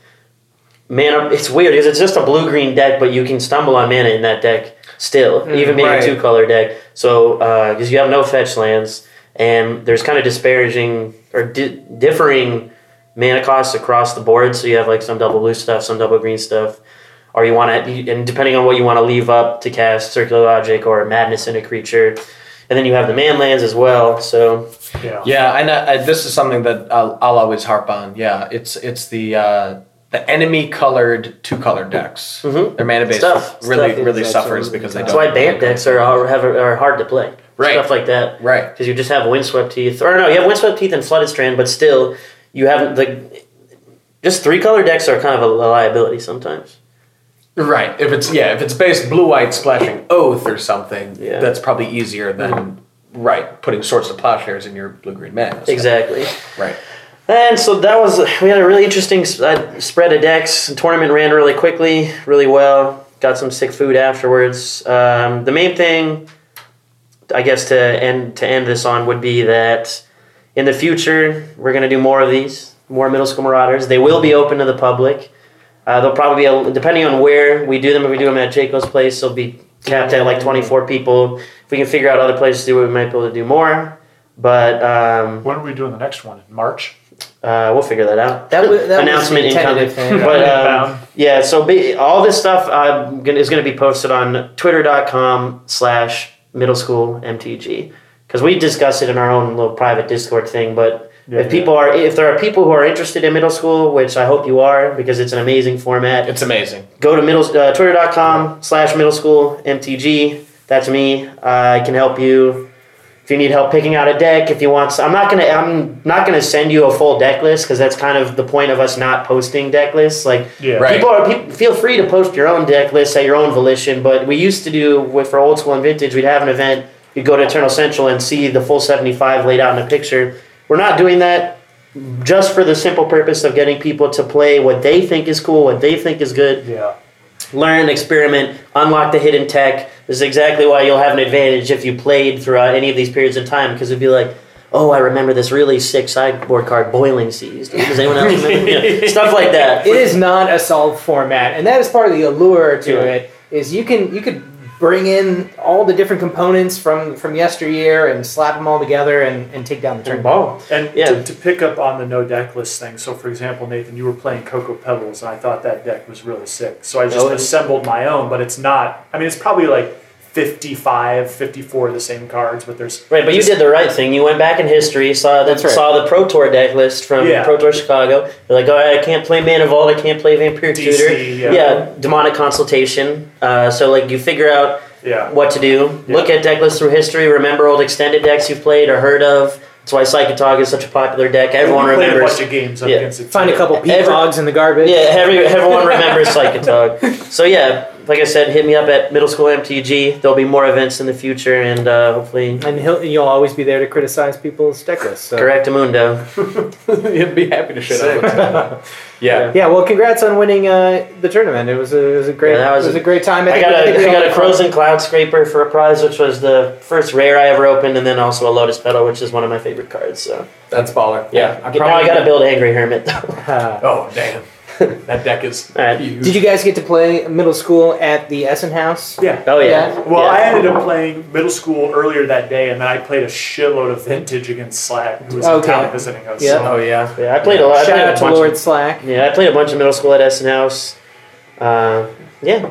mana. It's weird because it's just a blue green deck, but you can stumble on mana in that deck still, Mm, even being right. a two color deck. So because you have no fetch lands, and there's kind of disparaging or di- differing mana costs across the board. So you have like some double blue stuff, some double green stuff. Or you want to, and depending on what you want to leave up to cast Circular Logic or Madness in a creature, and then you have the man lands as well. So Yeah. Yeah, and I, I, this is something that I'll, I'll always harp on. Yeah, it's it's the uh, the enemy colored two color decks. Mhm. Their mana base Stuff. really Stuff really suffers because they That's don't. why Bant decks are are, have, are hard to play. Right. Stuff like that. right. Because you just have Windswept Heath. Or no, you have Windswept Heath and Flooded Strand, but still, you haven't. Like, just three color decks are kind of a, liability sometimes. Right. If it's yeah, if it's based blue white splashing oath or something, Yeah. that's probably easier than right putting swords to plowshares in your blue green mana. Exactly. Right. And so that was, we had a really interesting uh, spread of decks. The tournament ran really quickly, really well. Got some sick food afterwards. Um, the main thing, I guess, to end to end this on would be that in the future we're going to do more of these, more middle school marauders. They will be open to the public. Uh, they'll probably be a, depending on where we do them. If we do them at Jayco's place, they'll be capped at like twenty four people. If we can figure out other places to do it, we might be able to do more. But um, When are we doing the next one? In March? uh, we'll figure that out. That was, that Announcement was the incoming. But um, yeah, so ba- all this stuff uh, gonna- is going to be posted on twitter.com slash middle school MTG. Because we discussed it in our own little private Discord thing. But Yeah, if people are, if there are people who are interested in middle school, which I hope you are, because it's an amazing format, It's amazing. go to middle uh, twitter.com slash middle school mtg that's me uh, i can help you if you need help picking out a deck if you want i'm not gonna i'm not gonna send you a full deck list because that's kind of the point of us not posting deck lists like Yeah. Right. people are pe- feel free to post your own deck list at your own volition but we used to do with for old school and vintage we'd have an event you'd go to eternal central and see the full 75 laid out in a picture we're not doing that just for the simple purpose of getting people to play what they think is cool what they think is good Yeah. learn, experiment, unlock the hidden tech. This is exactly why you'll have an advantage if you played throughout any of these periods of time because it'd be like, oh, I remember this really sick sideboard card, Boiling Seas. Does anyone else remember? <laughs> Yeah, stuff like that. It is not a solved format, and that is part of the allure to Yeah. it. Is you can you could bring in all the different components from from yesteryear and slap them all together and, and take down the turn ball. And Yeah. to, to pick up on the no deck list thing, so for example, Nathan, you were playing Cocoa Pebbles, and I thought that deck was really sick. So I just Oh, assembled my own, but it's not. I mean, it's probably like 55, 54 of the same cards, but there's Right, but you did the right thing. You went back in history, saw the That's right. saw the Pro Tour deck list from Yeah. Pro Tour Chicago. You're like, oh, I can't play Mana Vault, I can't play Vampire DC, Tutor. yeah. demonic consultation. Uh, so like you figure out yeah. what to do. Yeah. Look at deck lists through history. Remember old extended decks you've played or heard of. That's why Psychic Psychotog is such a popular deck. Everyone we played a remembers. bunch of games Yeah. against it. Find a too. couple Every- peacogs in the garbage. Yeah, every, everyone remembers Psychic <laughs> Psychotog. So yeah, like I said, hit me up at Middle School MTG. There'll be more events in the future, and uh, hopefully, And he'll, you'll always be there to criticize people's deck lists. So. correct Mundo. You'd <laughs> be happy to shit on it. Yeah. Yeah, well, congrats on winning uh, the tournament. It was a, it was a great Yeah, that was it was a- a great time. I think- got think a, we got a had fun. Frozen Cloud Scraper for a prize, which was the first rare I ever opened, and then also a Lotus Petal, which is one of my favorite cards. So That's baller. yeah, I I, now I got to build Angry Hermit though. Uh, <laughs> Oh damn. <laughs> that deck is All right. huge. did you guys get to play middle school at the Essen Haus? Yeah. Oh yeah. Well, Yeah. I ended up playing middle school earlier that day, and then I played a shitload of vintage against Slack, who was in Okay. town visiting us. Yeah. Oh yeah. Yeah, I played a lot. I Shout out to Lord Of, Slack. yeah, I played a bunch of middle school at Essen Haus. Uh, yeah,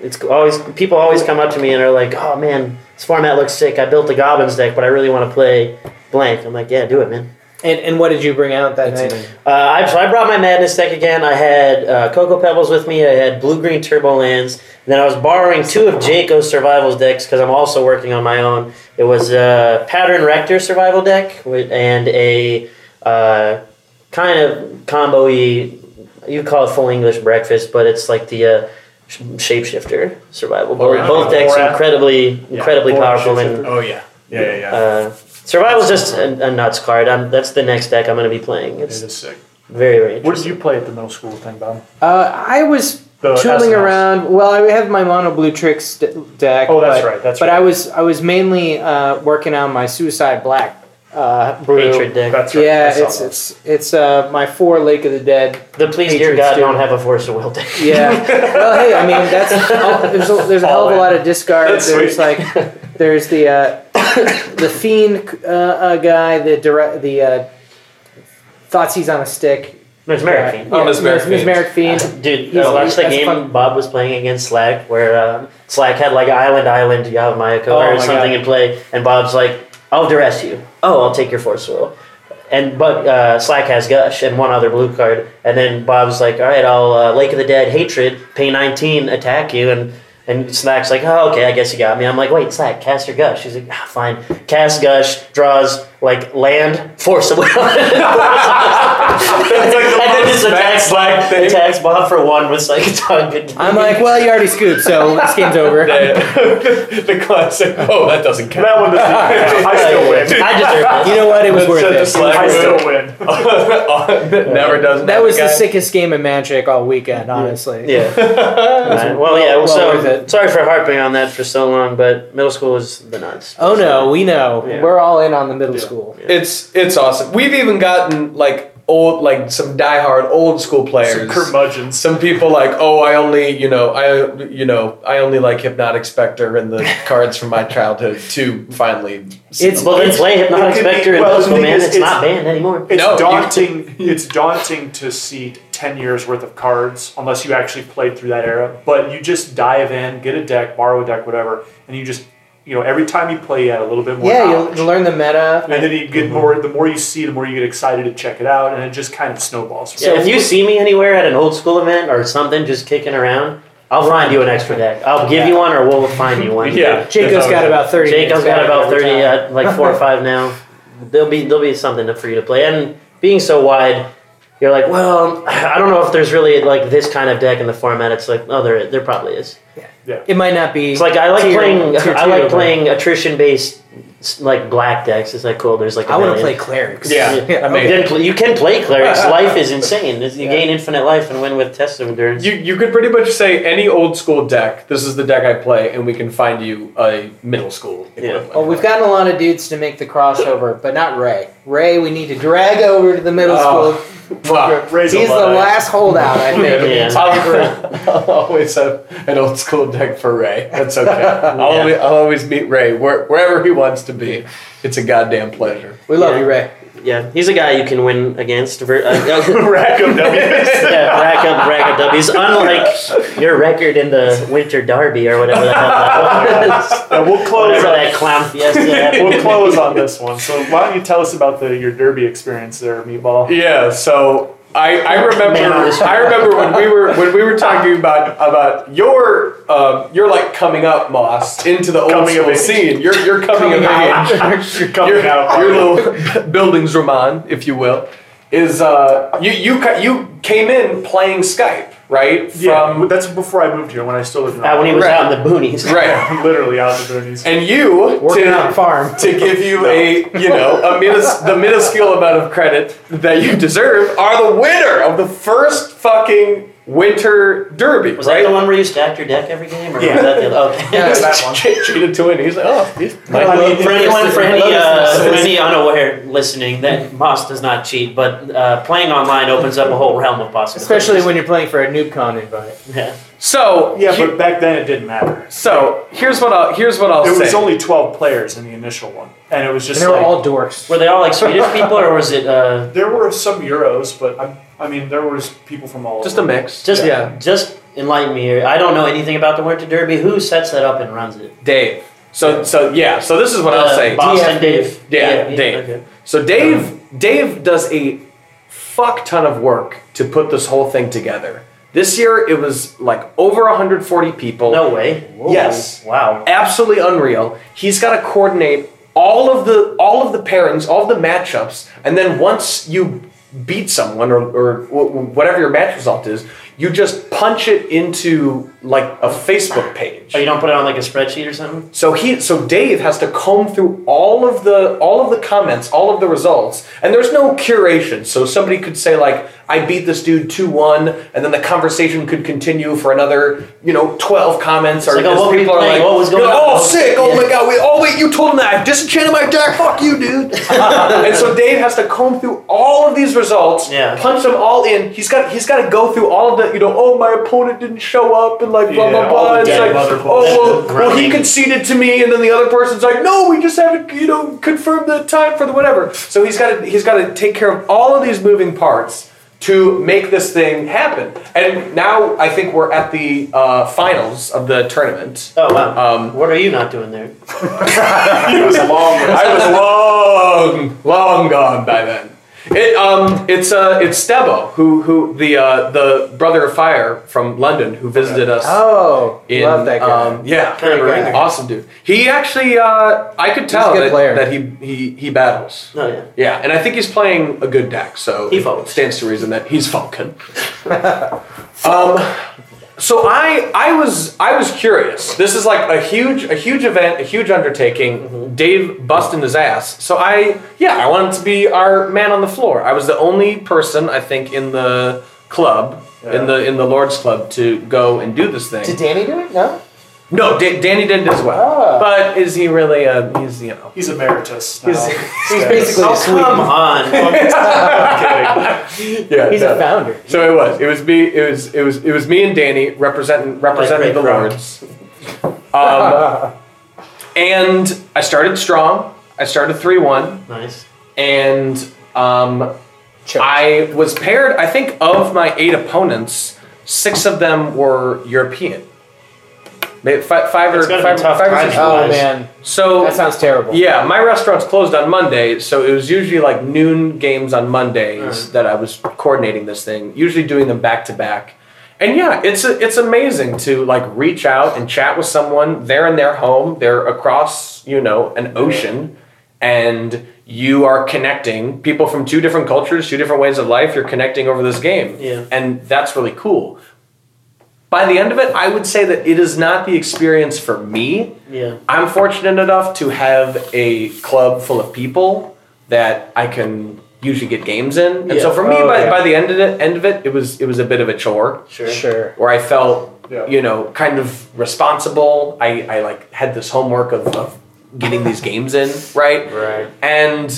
it's always people always come up to me and are like, "Oh man, this format looks sick. I built the Goblins deck, but I really want to play blank." I'm like, "Yeah, do it, man." And, and what did you bring out that That's night? Uh, I, so I brought my Madness deck again. I had uh, Cocoa Pebbles with me. I had Blue Green Turbo Lands. And then I was borrowing two of Jaco's Survivals decks because I'm also working on my own. It was a Pattern Rector Survival deck with, and a uh, kind of combo y, you call it full English breakfast, but it's like the uh, Shapeshifter Survival. Oh. Both decks Borat. incredibly, Yeah, incredibly Borat powerful. And Oh yeah. Yeah yeah yeah. uh, Survival's just a, a nuts card. I'm, that's the next deck I'm going to be playing. It It's sick. very, very What did interesting. you play at the middle school thing, Bob? Uh, I was The tooling Essen around. Well, I have my mono blue tricks d- deck. Oh, that's but, right. That's But right. I was I was mainly uh, working on my suicide black uh, brew. Hatred deck. That's right. I Yeah, saw it's that. it's it's uh, my four Lake of the Dead. The please, dear Hatred God, stew. don't have a force of will deck. Yeah. <laughs> well, hey, I mean that's there's a, there's a hell of a lot of discard. That's there's sweet. like there's the uh, <coughs> the fiend uh, uh, guy, the direct the uh, thoughts he's on a stick. There's Uh, Mesmeric Fiend. yeah, Oh, Mesmeric Fiend. Mesmeric Fiend. Dude, He's- I watched the that's game fun. Bob was playing against Slack, where um, Slack had like Island Island Yavimaya Oh or something God. in play, and Bob's like, "I'll duress you. Oh, I'll take your force will." And but uh, Slack has Gush and one other blue card, and then Bob's like, "All right, I'll uh, Lake of the Dead Hatred, pay 19, attack you," and and Slack's like, "Oh, okay, I guess you got me." I'm like, "Wait, Slack, cast your Gush." He's like, ah, "Fine, cast Gush, draws like land, force <laughs> <laughs> will." That's like the and then most just attacks, Slack thing. attacks Bob for one with Psychotog. Good I'm like, well, you already scooped, so <laughs> this game's over. <laughs> the classic. Oh, that doesn't count. That one doesn't <laughs> count. I still win. I deserve it. You know what? It was worth it. I still win. Never does. That was the sickest game of Magic all weekend, honestly. it. Yeah. Alright, well, yeah. well so worth it. sorry for harping on that for so long, but middle school was the nuts. Oh no, we know. Yeah. We're all in on the middle Yeah. school. It's it's awesome. We've even gotten like old, like some diehard old school players, Some players. curmudgeons. Some people like, oh, I only, you know, I, you know, I only like Hypnotic Spectre and the <laughs> cards from my childhood to finally. It's- them. Well, then play Hypnotic it be- Spectre and well, middle the school, thing man. It's, it's- not banned anymore. It's No, you- daunting. <laughs> it's daunting to see ten years worth of cards unless you actually played through that era. But you just dive in, get a deck, borrow a deck, whatever, and you just you know every time you play, you add a little bit more. Yeah, knowledge. you'll learn the meta. and then you get more. The more you see, the more you get excited to check it out, and it just kind of snowballs. from Yeah, there. if you see me anywhere at an old school event or something just kicking around, I'll find you an extra deck. I'll give you one or we'll find you one. <laughs> Yeah. Jacob's got about thirty. Jacob's minutes got about thirty, time. uh, like four or five now. <laughs> There'll be there'll be something for you to play. And being so wide, you're like, well, I don't know if there's really like this kind of deck in the format. It's like, oh, there there probably is. Yeah, yeah. It might not be. It's like I like tier- playing tier I like playing attrition based like black decks. It's like cool. There's like a I want to play clerics. Yeah. You, amazing. can play, you can play clerics. <laughs> Life is insane. You Yeah. gain infinite life and win with test of endurance. You, you could pretty much say any old school deck. This is the deck I play, and we can find you a middle school equivalent. Well, we've gotten a lot of dudes to make the crossover, but not Ray. Ray, we need to drag over to the middle Oh, school. Wow. He's the Luddite. last holdout, I think. in <laughs> the Yeah. entire I'll always have an old school deck for Ray. That's okay. <laughs> I'll, Yeah. always, I'll always meet Ray where, wherever he wants to be. It's a goddamn pleasure. We love Yeah. you, Ray. Yeah, he's a guy you can win against. Ver- uh, <laughs> Rack of <laughs> W's. yeah, rack up, rack up W's. Unlike your record in the Winter Derby or whatever the hell that <laughs> was. Yeah, we'll close Whatever on that clown fiesta. happened. we'll close on this one. So why don't you tell us about the your derby experience there, Meatball? Yeah, so I, I remember Man on the I remember when we were when we were talking about about your um, you're like coming up, Moss, into the old Coming of school scene. You're you're coming, of age. <laughs> You're coming your, out. your little Bildungsroman, if you will, is uh, you you you came in playing Skype, right? yeah, that's before I moved here when I still lived in Uh, when he was Right. out in the boonies. <laughs> right, <laughs> literally out in the boonies. and you Working to, on a farm. to give you <laughs> a you know a minus, the minuscule amount of credit that you deserve are the winner of the first fucking winter derby, Was right? that the one where you stacked your deck every game? Or Yeah. was that the other? <laughs> Okay. Yeah, that one. Ch- cheated to win. He's like, oh, he's Well, I mean, for anyone, for any, uh, <laughs> for any unaware listening, that Moss does not cheat, but uh, playing online opens up a whole realm of possibilities. Especially when you're playing for a NoobCon invite. yeah. so Yeah, he- but back then it didn't matter. so here's what I'll here's what I'll It say. It was only 12 players in the initial one, and it was And just they were like all dorks. Were they all like Swedish people, or was it uh, there were some Euros, but I, I mean there was people from all just a mix. just yeah, just enlighten me here? I don't know anything about the Winter Derby. Who sets that up and runs it? Dave. So so yeah. So this is what I'll Uh, say. Boston DFB. Dave. Yeah, DFB, Dave. okay. So Dave Dave does a fuck ton of work to put this whole thing together. This year it was like over 140 people. No way. Whoa. Yes. Wow. absolutely unreal. He's got to coordinate all of the all of the pairings, all of the matchups, and then once you beat someone or, or whatever your match result is, you just punch it into like a Facebook page. Oh, you don't put it on like a spreadsheet or something? So he so Dave has to comb through all of the all of the comments, all of the results, and there's no curation. So somebody could say like I beat this dude 2-1 and then the conversation could continue for another, you know, 12 comments or like, oh, just what were you people are like, oh, What was going "Yo, on?" Oh, sick. Oh Yeah. my god. Wait, oh wait, you told him that I disenchanted my deck. Fuck you, dude. <laughs> and so Dave has to comb through all of these results, Yeah. punch them all in. He's got he's got to go through all of the, you know, oh my opponent didn't show up and like blah Yeah, blah blah. It's like, oh well, well, he conceded to me, and then the other person's like, no, we just haven't, you know, confirmed the time for the whatever. So he's got to he's got to take care of all of these moving parts to make this thing happen. And now I think we're at the uh, finals of the tournament. Oh wow. Um, what are you not doing there? <laughs> He was long. I was long, long gone by then. It um, it's uh, it's Stebo who who the uh, the brother of fire from London who visited us. Oh, in, love that guy. Um, yeah, Kind Great guy. awesome dude. He actually, uh, I could tell good that, player. that he, he he battles. Oh yeah. Yeah, and I think he's playing a good deck, so He it folks. stands to reason that he's Falcon. <laughs> um, so I I was I was curious. This is like a huge a huge event, a huge undertaking. Mm-hmm. Dave busting his ass. So I yeah I wanted to be our man on the floor. I was the only person I think in the club in the in the Lord's Club to go and do this thing. Did Danny do it? No. No, Da- Danny didn't as well. Ah. But is he really a? He's you know. He's emeritus. Now. He's- <laughs> He's basically Oh a Swede. come on. <laughs> <laughs> I'm kidding. Yeah, He's no. a founder. So it was. It was me. It was. It was. It was me and Danny representing representing great the crowd. lords. Um, and I started strong. I started three one, nice. and um, I was paired. I think of my eight opponents, six of them were European. Maybe five, five or It's gotta be five, tough five or timing. six. Oh Nice. man, So that sounds terrible. Yeah, my restaurant's closed on Monday, so it was usually like noon games on Mondays Alright. that I was coordinating this thing, usually doing them back to back. And yeah, it's a, it's amazing to like reach out and chat with someone. They're in their home, they're across, you know, an ocean and you are connecting people from two different cultures, two different ways of life, you're connecting over this game. Yeah. And that's really cool. By the end of it, I would say that it is not the experience for me. Yeah. I'm fortunate enough to have a club full of people that I can usually get games in, and so for me, Oh, by, yeah. by the end of it, end of it, it was it was a bit of a chore Sure. Sure. where I felt, Yeah. you know, kind of responsible. I, I like had this homework of, of getting these games in, right? Right. And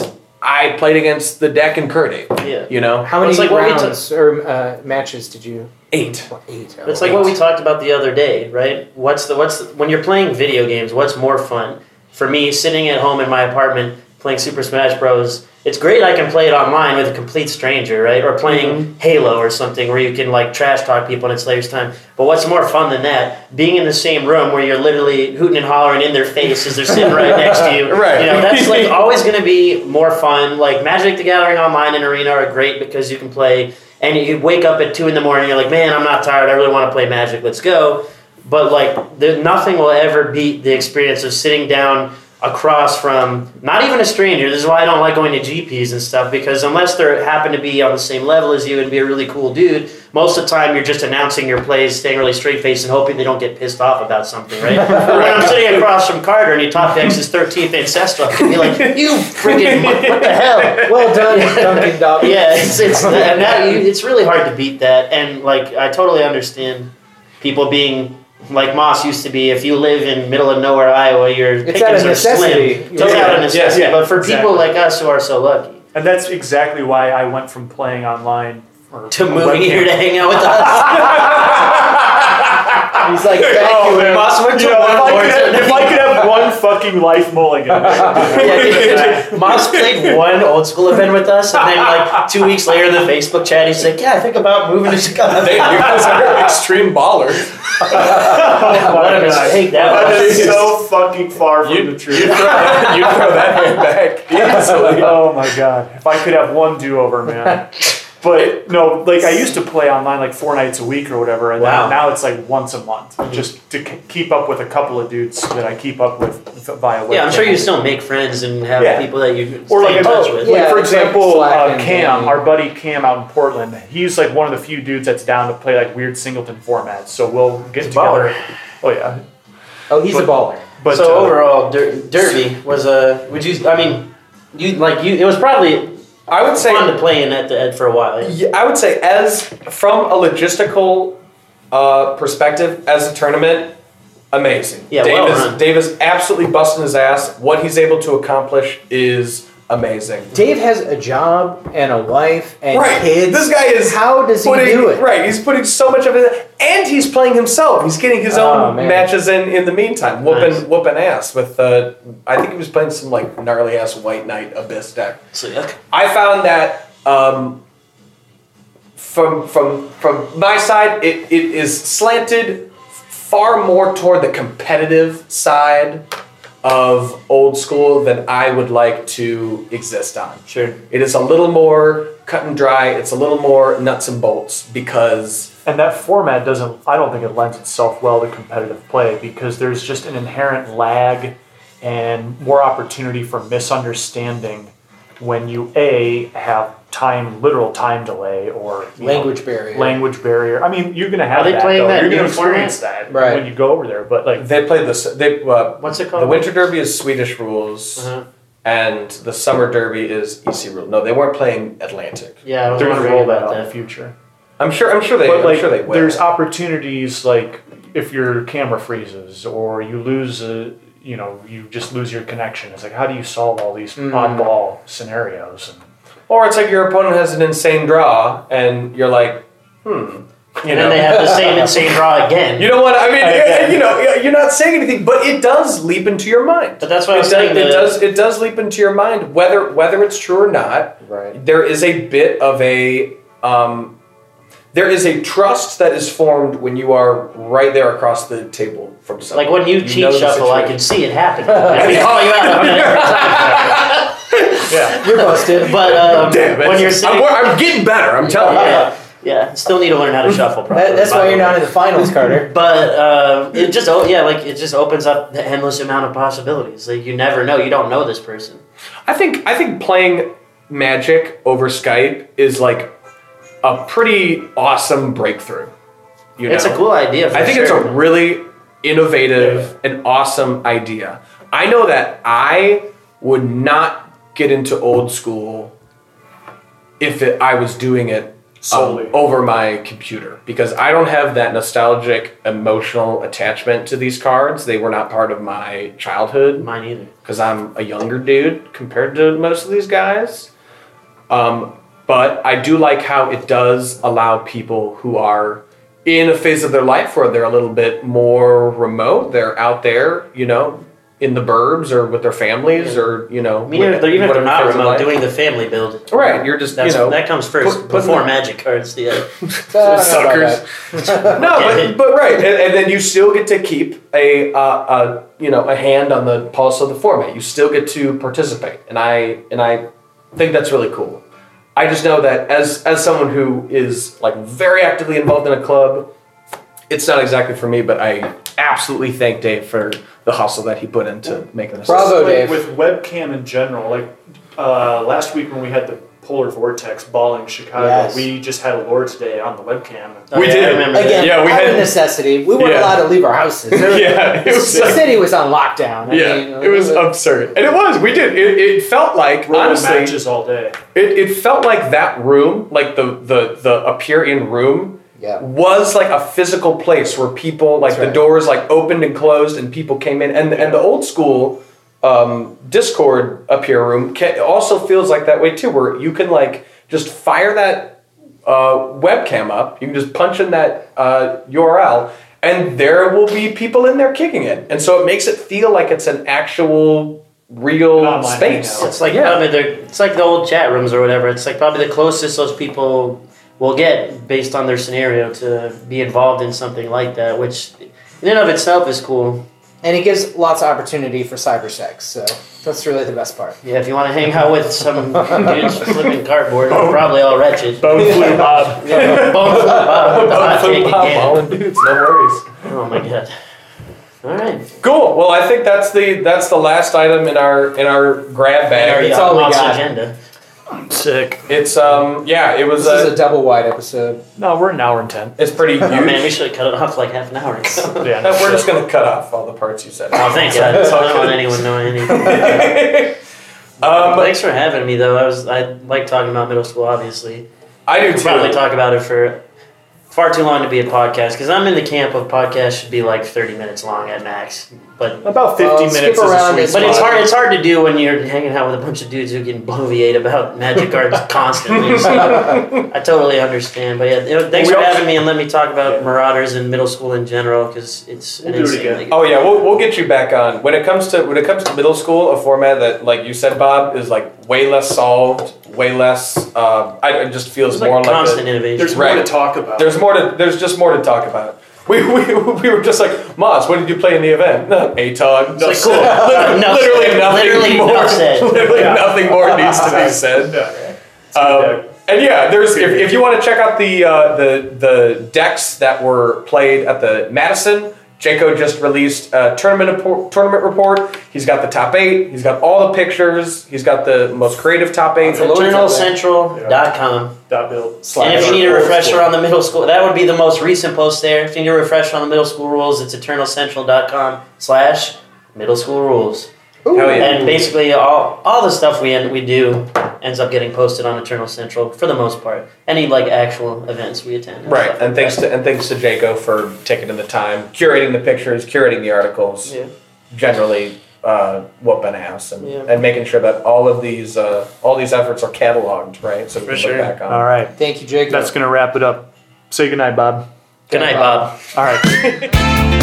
I played against the deck and Kurt Yeah. you know, How many like what we rounds or uh, matches did you? Eight. Eight. Oh. It's like what we talked about the other day, right? What's the what's the, when you're playing video games? What's more fun? For me, sitting at home in my apartment playing Super Smash Bros. It's great I can play it online with a complete stranger, right? Or playing mm-hmm. Halo or something where you can like trash talk people and it saves time. But what's more fun than that? Being in the same room where you're literally hooting and hollering in their face as they're sitting right next to you. <laughs> Right. You know, that's like <laughs> always going to be more fun. Like Magic the Gathering online and Arena are great because you can play and you wake up at two in the morning. You're like, man, I'm not tired. I really want to play Magic. Let's go. But like, there, nothing will ever beat the experience of sitting down across from not even a stranger. This is why I don't like going to GPs and stuff because unless they happen to be on the same level as you and be a really cool dude, most of the time you're just announcing your plays, staying really straight faced, and hoping they don't get pissed off about something, right? <laughs> When I'm sitting across from Carter and he top decks his 13th ancestral, I'd be like, you freaking <laughs> what the hell? Well done, Duncan Dog. yeah, it's it's and that, you, it's really hard to beat that, and like I totally understand people being like Moss used to be. If you live in middle of nowhere, Iowa, your It's out pickings of are necessity. slim. It's out of necessity. Yeah, but for people like us who are so lucky And that's exactly why I went from playing online or to a moving webcam. here to hang out with us, <laughs> He's like, Oh, thank you. Oh, man. Moss went to You know, if, I could have, if I could have one fucking life mulligan. <laughs> yeah, Moss played one old school event with us, and then like two weeks later in the Facebook chat, he's like, "Yeah, I think about moving to Chicago." They, you guys are extreme ballers. <laughs> oh What my a God. mistake that That was. so fucking far from You, the truth. you throw that, you throw that hand back oh easily. oh my god! If I could have one do-over, man. But no, like I used to play online like four nights a week or whatever, and Wow. then now it's like once a month, just to k- keep up with a couple of dudes that I keep up with via. Yeah, I'm sure you still make friends and have Yeah. people that you Or like, in touch oh, with. like Yeah, for it's like example, uh, Cam, Danny. our buddy Cam out in Portland. He's like one of the few dudes that's down to play like weird singleton formats. So we'll get He's baller. together. Oh yeah, Oh, he's a baller. but so uh, overall, Der- Derby was a. Would you? I mean, you like you. It was probably I would say fun to play in at the Ed for a while. Yeah, I would say, as from a logistical uh, perspective, as a tournament, amazing. Yeah, Dave, well is. Dave is absolutely busting his ass. What he's able to accomplish is amazing. Dave has a job and a wife and Right, kids. this guy is How does he do it? Right, he's putting so much of it, and he's playing himself. He's getting his Oh, own man. matches in in the meantime, whooping Nice. whooping ass with. Uh, I think he was playing some like gnarly ass White Knight Abyss deck. So. I found that um, from from from my side, it, it is slanted far more toward the competitive side of old school that I would like to exist on. Sure. It is a little more cut and dry. It's a little more nuts and bolts because And that format doesn't, I don't think it lends itself well to competitive play because there's just an inherent lag and more opportunity for misunderstanding when you A, have time, literal time delay or you know, Language barrier. language barrier. I mean, you're going to have Are they that. playing though. that You're going to new format? experience that Right. when you go over there. But like, they play this. They uh, What's it called? the Winter Derby is Swedish rules, Uh-huh. and the Summer Derby is EC rule. No, they weren't playing Atlantic. Yeah, I was they're going to wondering roll about that out in the future. I'm sure. I'm sure they. but I'm like, sure they will. there's opportunities like if your camera freezes or you lose a, you know, you just lose your connection. It's like how do you solve all these Mm. oddball scenarios? And Or it's like your opponent has an insane draw, and you're like, hmm. You And know, then they have the same <laughs> insane draw again. you know what I mean? Again. <laughs> You know, you're not saying anything, but it does leap into your mind. But that's what I It was does, saying. it the- does. It does leap into your mind, whether whether it's true or not. Right. There is a bit of a. Um, there is a trust that is formed when you are right there across the table from someone. Like when you, cheat know the shuffle, I can see it happen. I can call you out on it. <laughs> yeah, You're busted. But um, <laughs> Damn it! when you're I'm, sitting, I'm getting better. I'm telling you. yeah, yeah, still need to learn how to shuffle properly. That, that's by why the you're way. not in the finals, Carter. <laughs> But uh, it just oh yeah, like it just opens up the endless amount of possibilities. Like you never know. You don't know this person. I think I think playing Magic over Skype is like a pretty awesome breakthrough. You It's know? a cool idea. For I think sure. it's a really innovative and awesome idea. I know that I would not get into old school if it, I was doing it um, Solely. over my computer because I don't have that nostalgic emotional attachment to these cards. They were not part of my childhood mine either. because I'm a younger dude compared to most of these guys. Um, but I do like how it does allow people who are in a phase of their life where they're a little bit more remote. They're out there, you know, in the burbs or with their families or you know, I mean, even if they're, even if they're not remote, life. doing the family build. right. You're just That's, you know that comes first put- putting before the- magic cards. Yeah. <laughs> <laughs> suckers. no, <laughs> but, but right, and, and then you still get to keep a, uh, a you know a hand on the pulse of the format. You still get to participate, and I and I think that's really cool. I just know that as as someone who is like very actively involved in a club, it's not exactly for me. But I absolutely thank Dave for the hustle that he put into making this. Bravo. like, Dave. With webcam in general, like uh, last week when we had the polar vortex balling Chicago, Yes. we just had a Lord's Day on the webcam. Oh, We yeah, did. I remember that. Again, Yeah, we out had- of necessity. We weren't Yeah. allowed to leave our houses. <laughs> Yeah, it was the like- city was on lockdown. I Yeah, mean, it was absurd, and it was. We did. It, it felt like Rolling honestly, matches all day. It, it felt like that room, like the the the appear.in room, Yeah. was like a physical place where people like That's the doors like opened and closed and people came in and and the old school um, Discord appear room ca- also feels like that way too, where you can like just fire that uh, webcam up, you can just punch in that uh, URL. And there will be people in there kicking it, and so it makes it feel like it's an actual, real online space. hangout. It's like Yeah. probably they're, it's like the old chat rooms or whatever. It's like probably the closest those people will get based on their scenario to be involved in something like that, which in and of itself is cool. And it gives lots of opportunity for cyber sex. So that's really the best part. Yeah, if you want to hang out with some <laughs> dudes flipping cardboard, they're probably all wretched. Bone flu <laughs> Bob. <laughs> Yeah, bone flip Bob with the hot Flip take again. Dudes, no worries. Oh my god. All right. Cool. Well, I think that's the that's the last item in our in our grab bag. Our It's all we uh, monster got. agenda. Sick. It's um yeah, it was This is uh, a double wide episode. No, we're an hour and ten. it's pretty huge. <laughs> Oh man, we should have cut it off like half an hour ago. <laughs> Yeah, No, we're just gonna cut off all the parts you said. Oh, thank God. I don't want anyone knowing anything. <laughs> um, Thanks for having me, though. I was I like talking about middle school. Obviously, I do I could probably talk about it for far too long to be a podcast because I'm in the camp of podcasts should be like 30 minutes long at max. But About 50 Well, skip minutes is a sweet it. but it's hard it's hard to do when you're hanging out with a bunch of dudes who can bloviate about magic <laughs> cards constantly. So I totally understand. But yeah, you know, thanks We for having me and let me talk about Marauders in middle school in general because it's We'll an do it insanely again. Oh yeah, we'll, we'll get you back on. When it comes to when it comes to middle school, a format that like you said, Bob, is like way less solved, way less. Uh, I, it just feels It's more like like constant a, innovation. There's Right. more to talk about. there's more to there's just more to talk about. <laughs> We, we, we were just like, Moz, what did you play in the event? <laughs> ATOG. It's like, cool. Literally, Enough literally nothing Literally more. enough said. Literally Yeah. nothing more needs to be <laughs> said. Yeah. Um, and yeah, there's if, if you want to check out the uh, the the decks that were played at the Madison, Jaco just released a tournament report, tournament report. He's got the top eight. He's got all the pictures. He's got the most creative top eight. EternalCentral.com. Dot build. And if you need a refresher on the middle school, that would be the most recent post there. If you need a refresher on the middle school rules, it's eternalcentral.com slash middle school rules. Hell yeah. And basically, all, all the stuff we end, we do ends up getting posted on Eternal Central for the most part. Any like actual events we attend. and Right, and like thanks that. to and thanks to Jaco for taking in the time, curating the pictures, curating the articles, Yeah. generally uh, whooping ass, and, Yeah. and making sure that all of these uh, all these efforts are cataloged, right? So we can sure. look back on. All right. Thank you, Jacob. That's going to wrap it up. Say goodnight, Bob. Good night, Bob. All right. <laughs>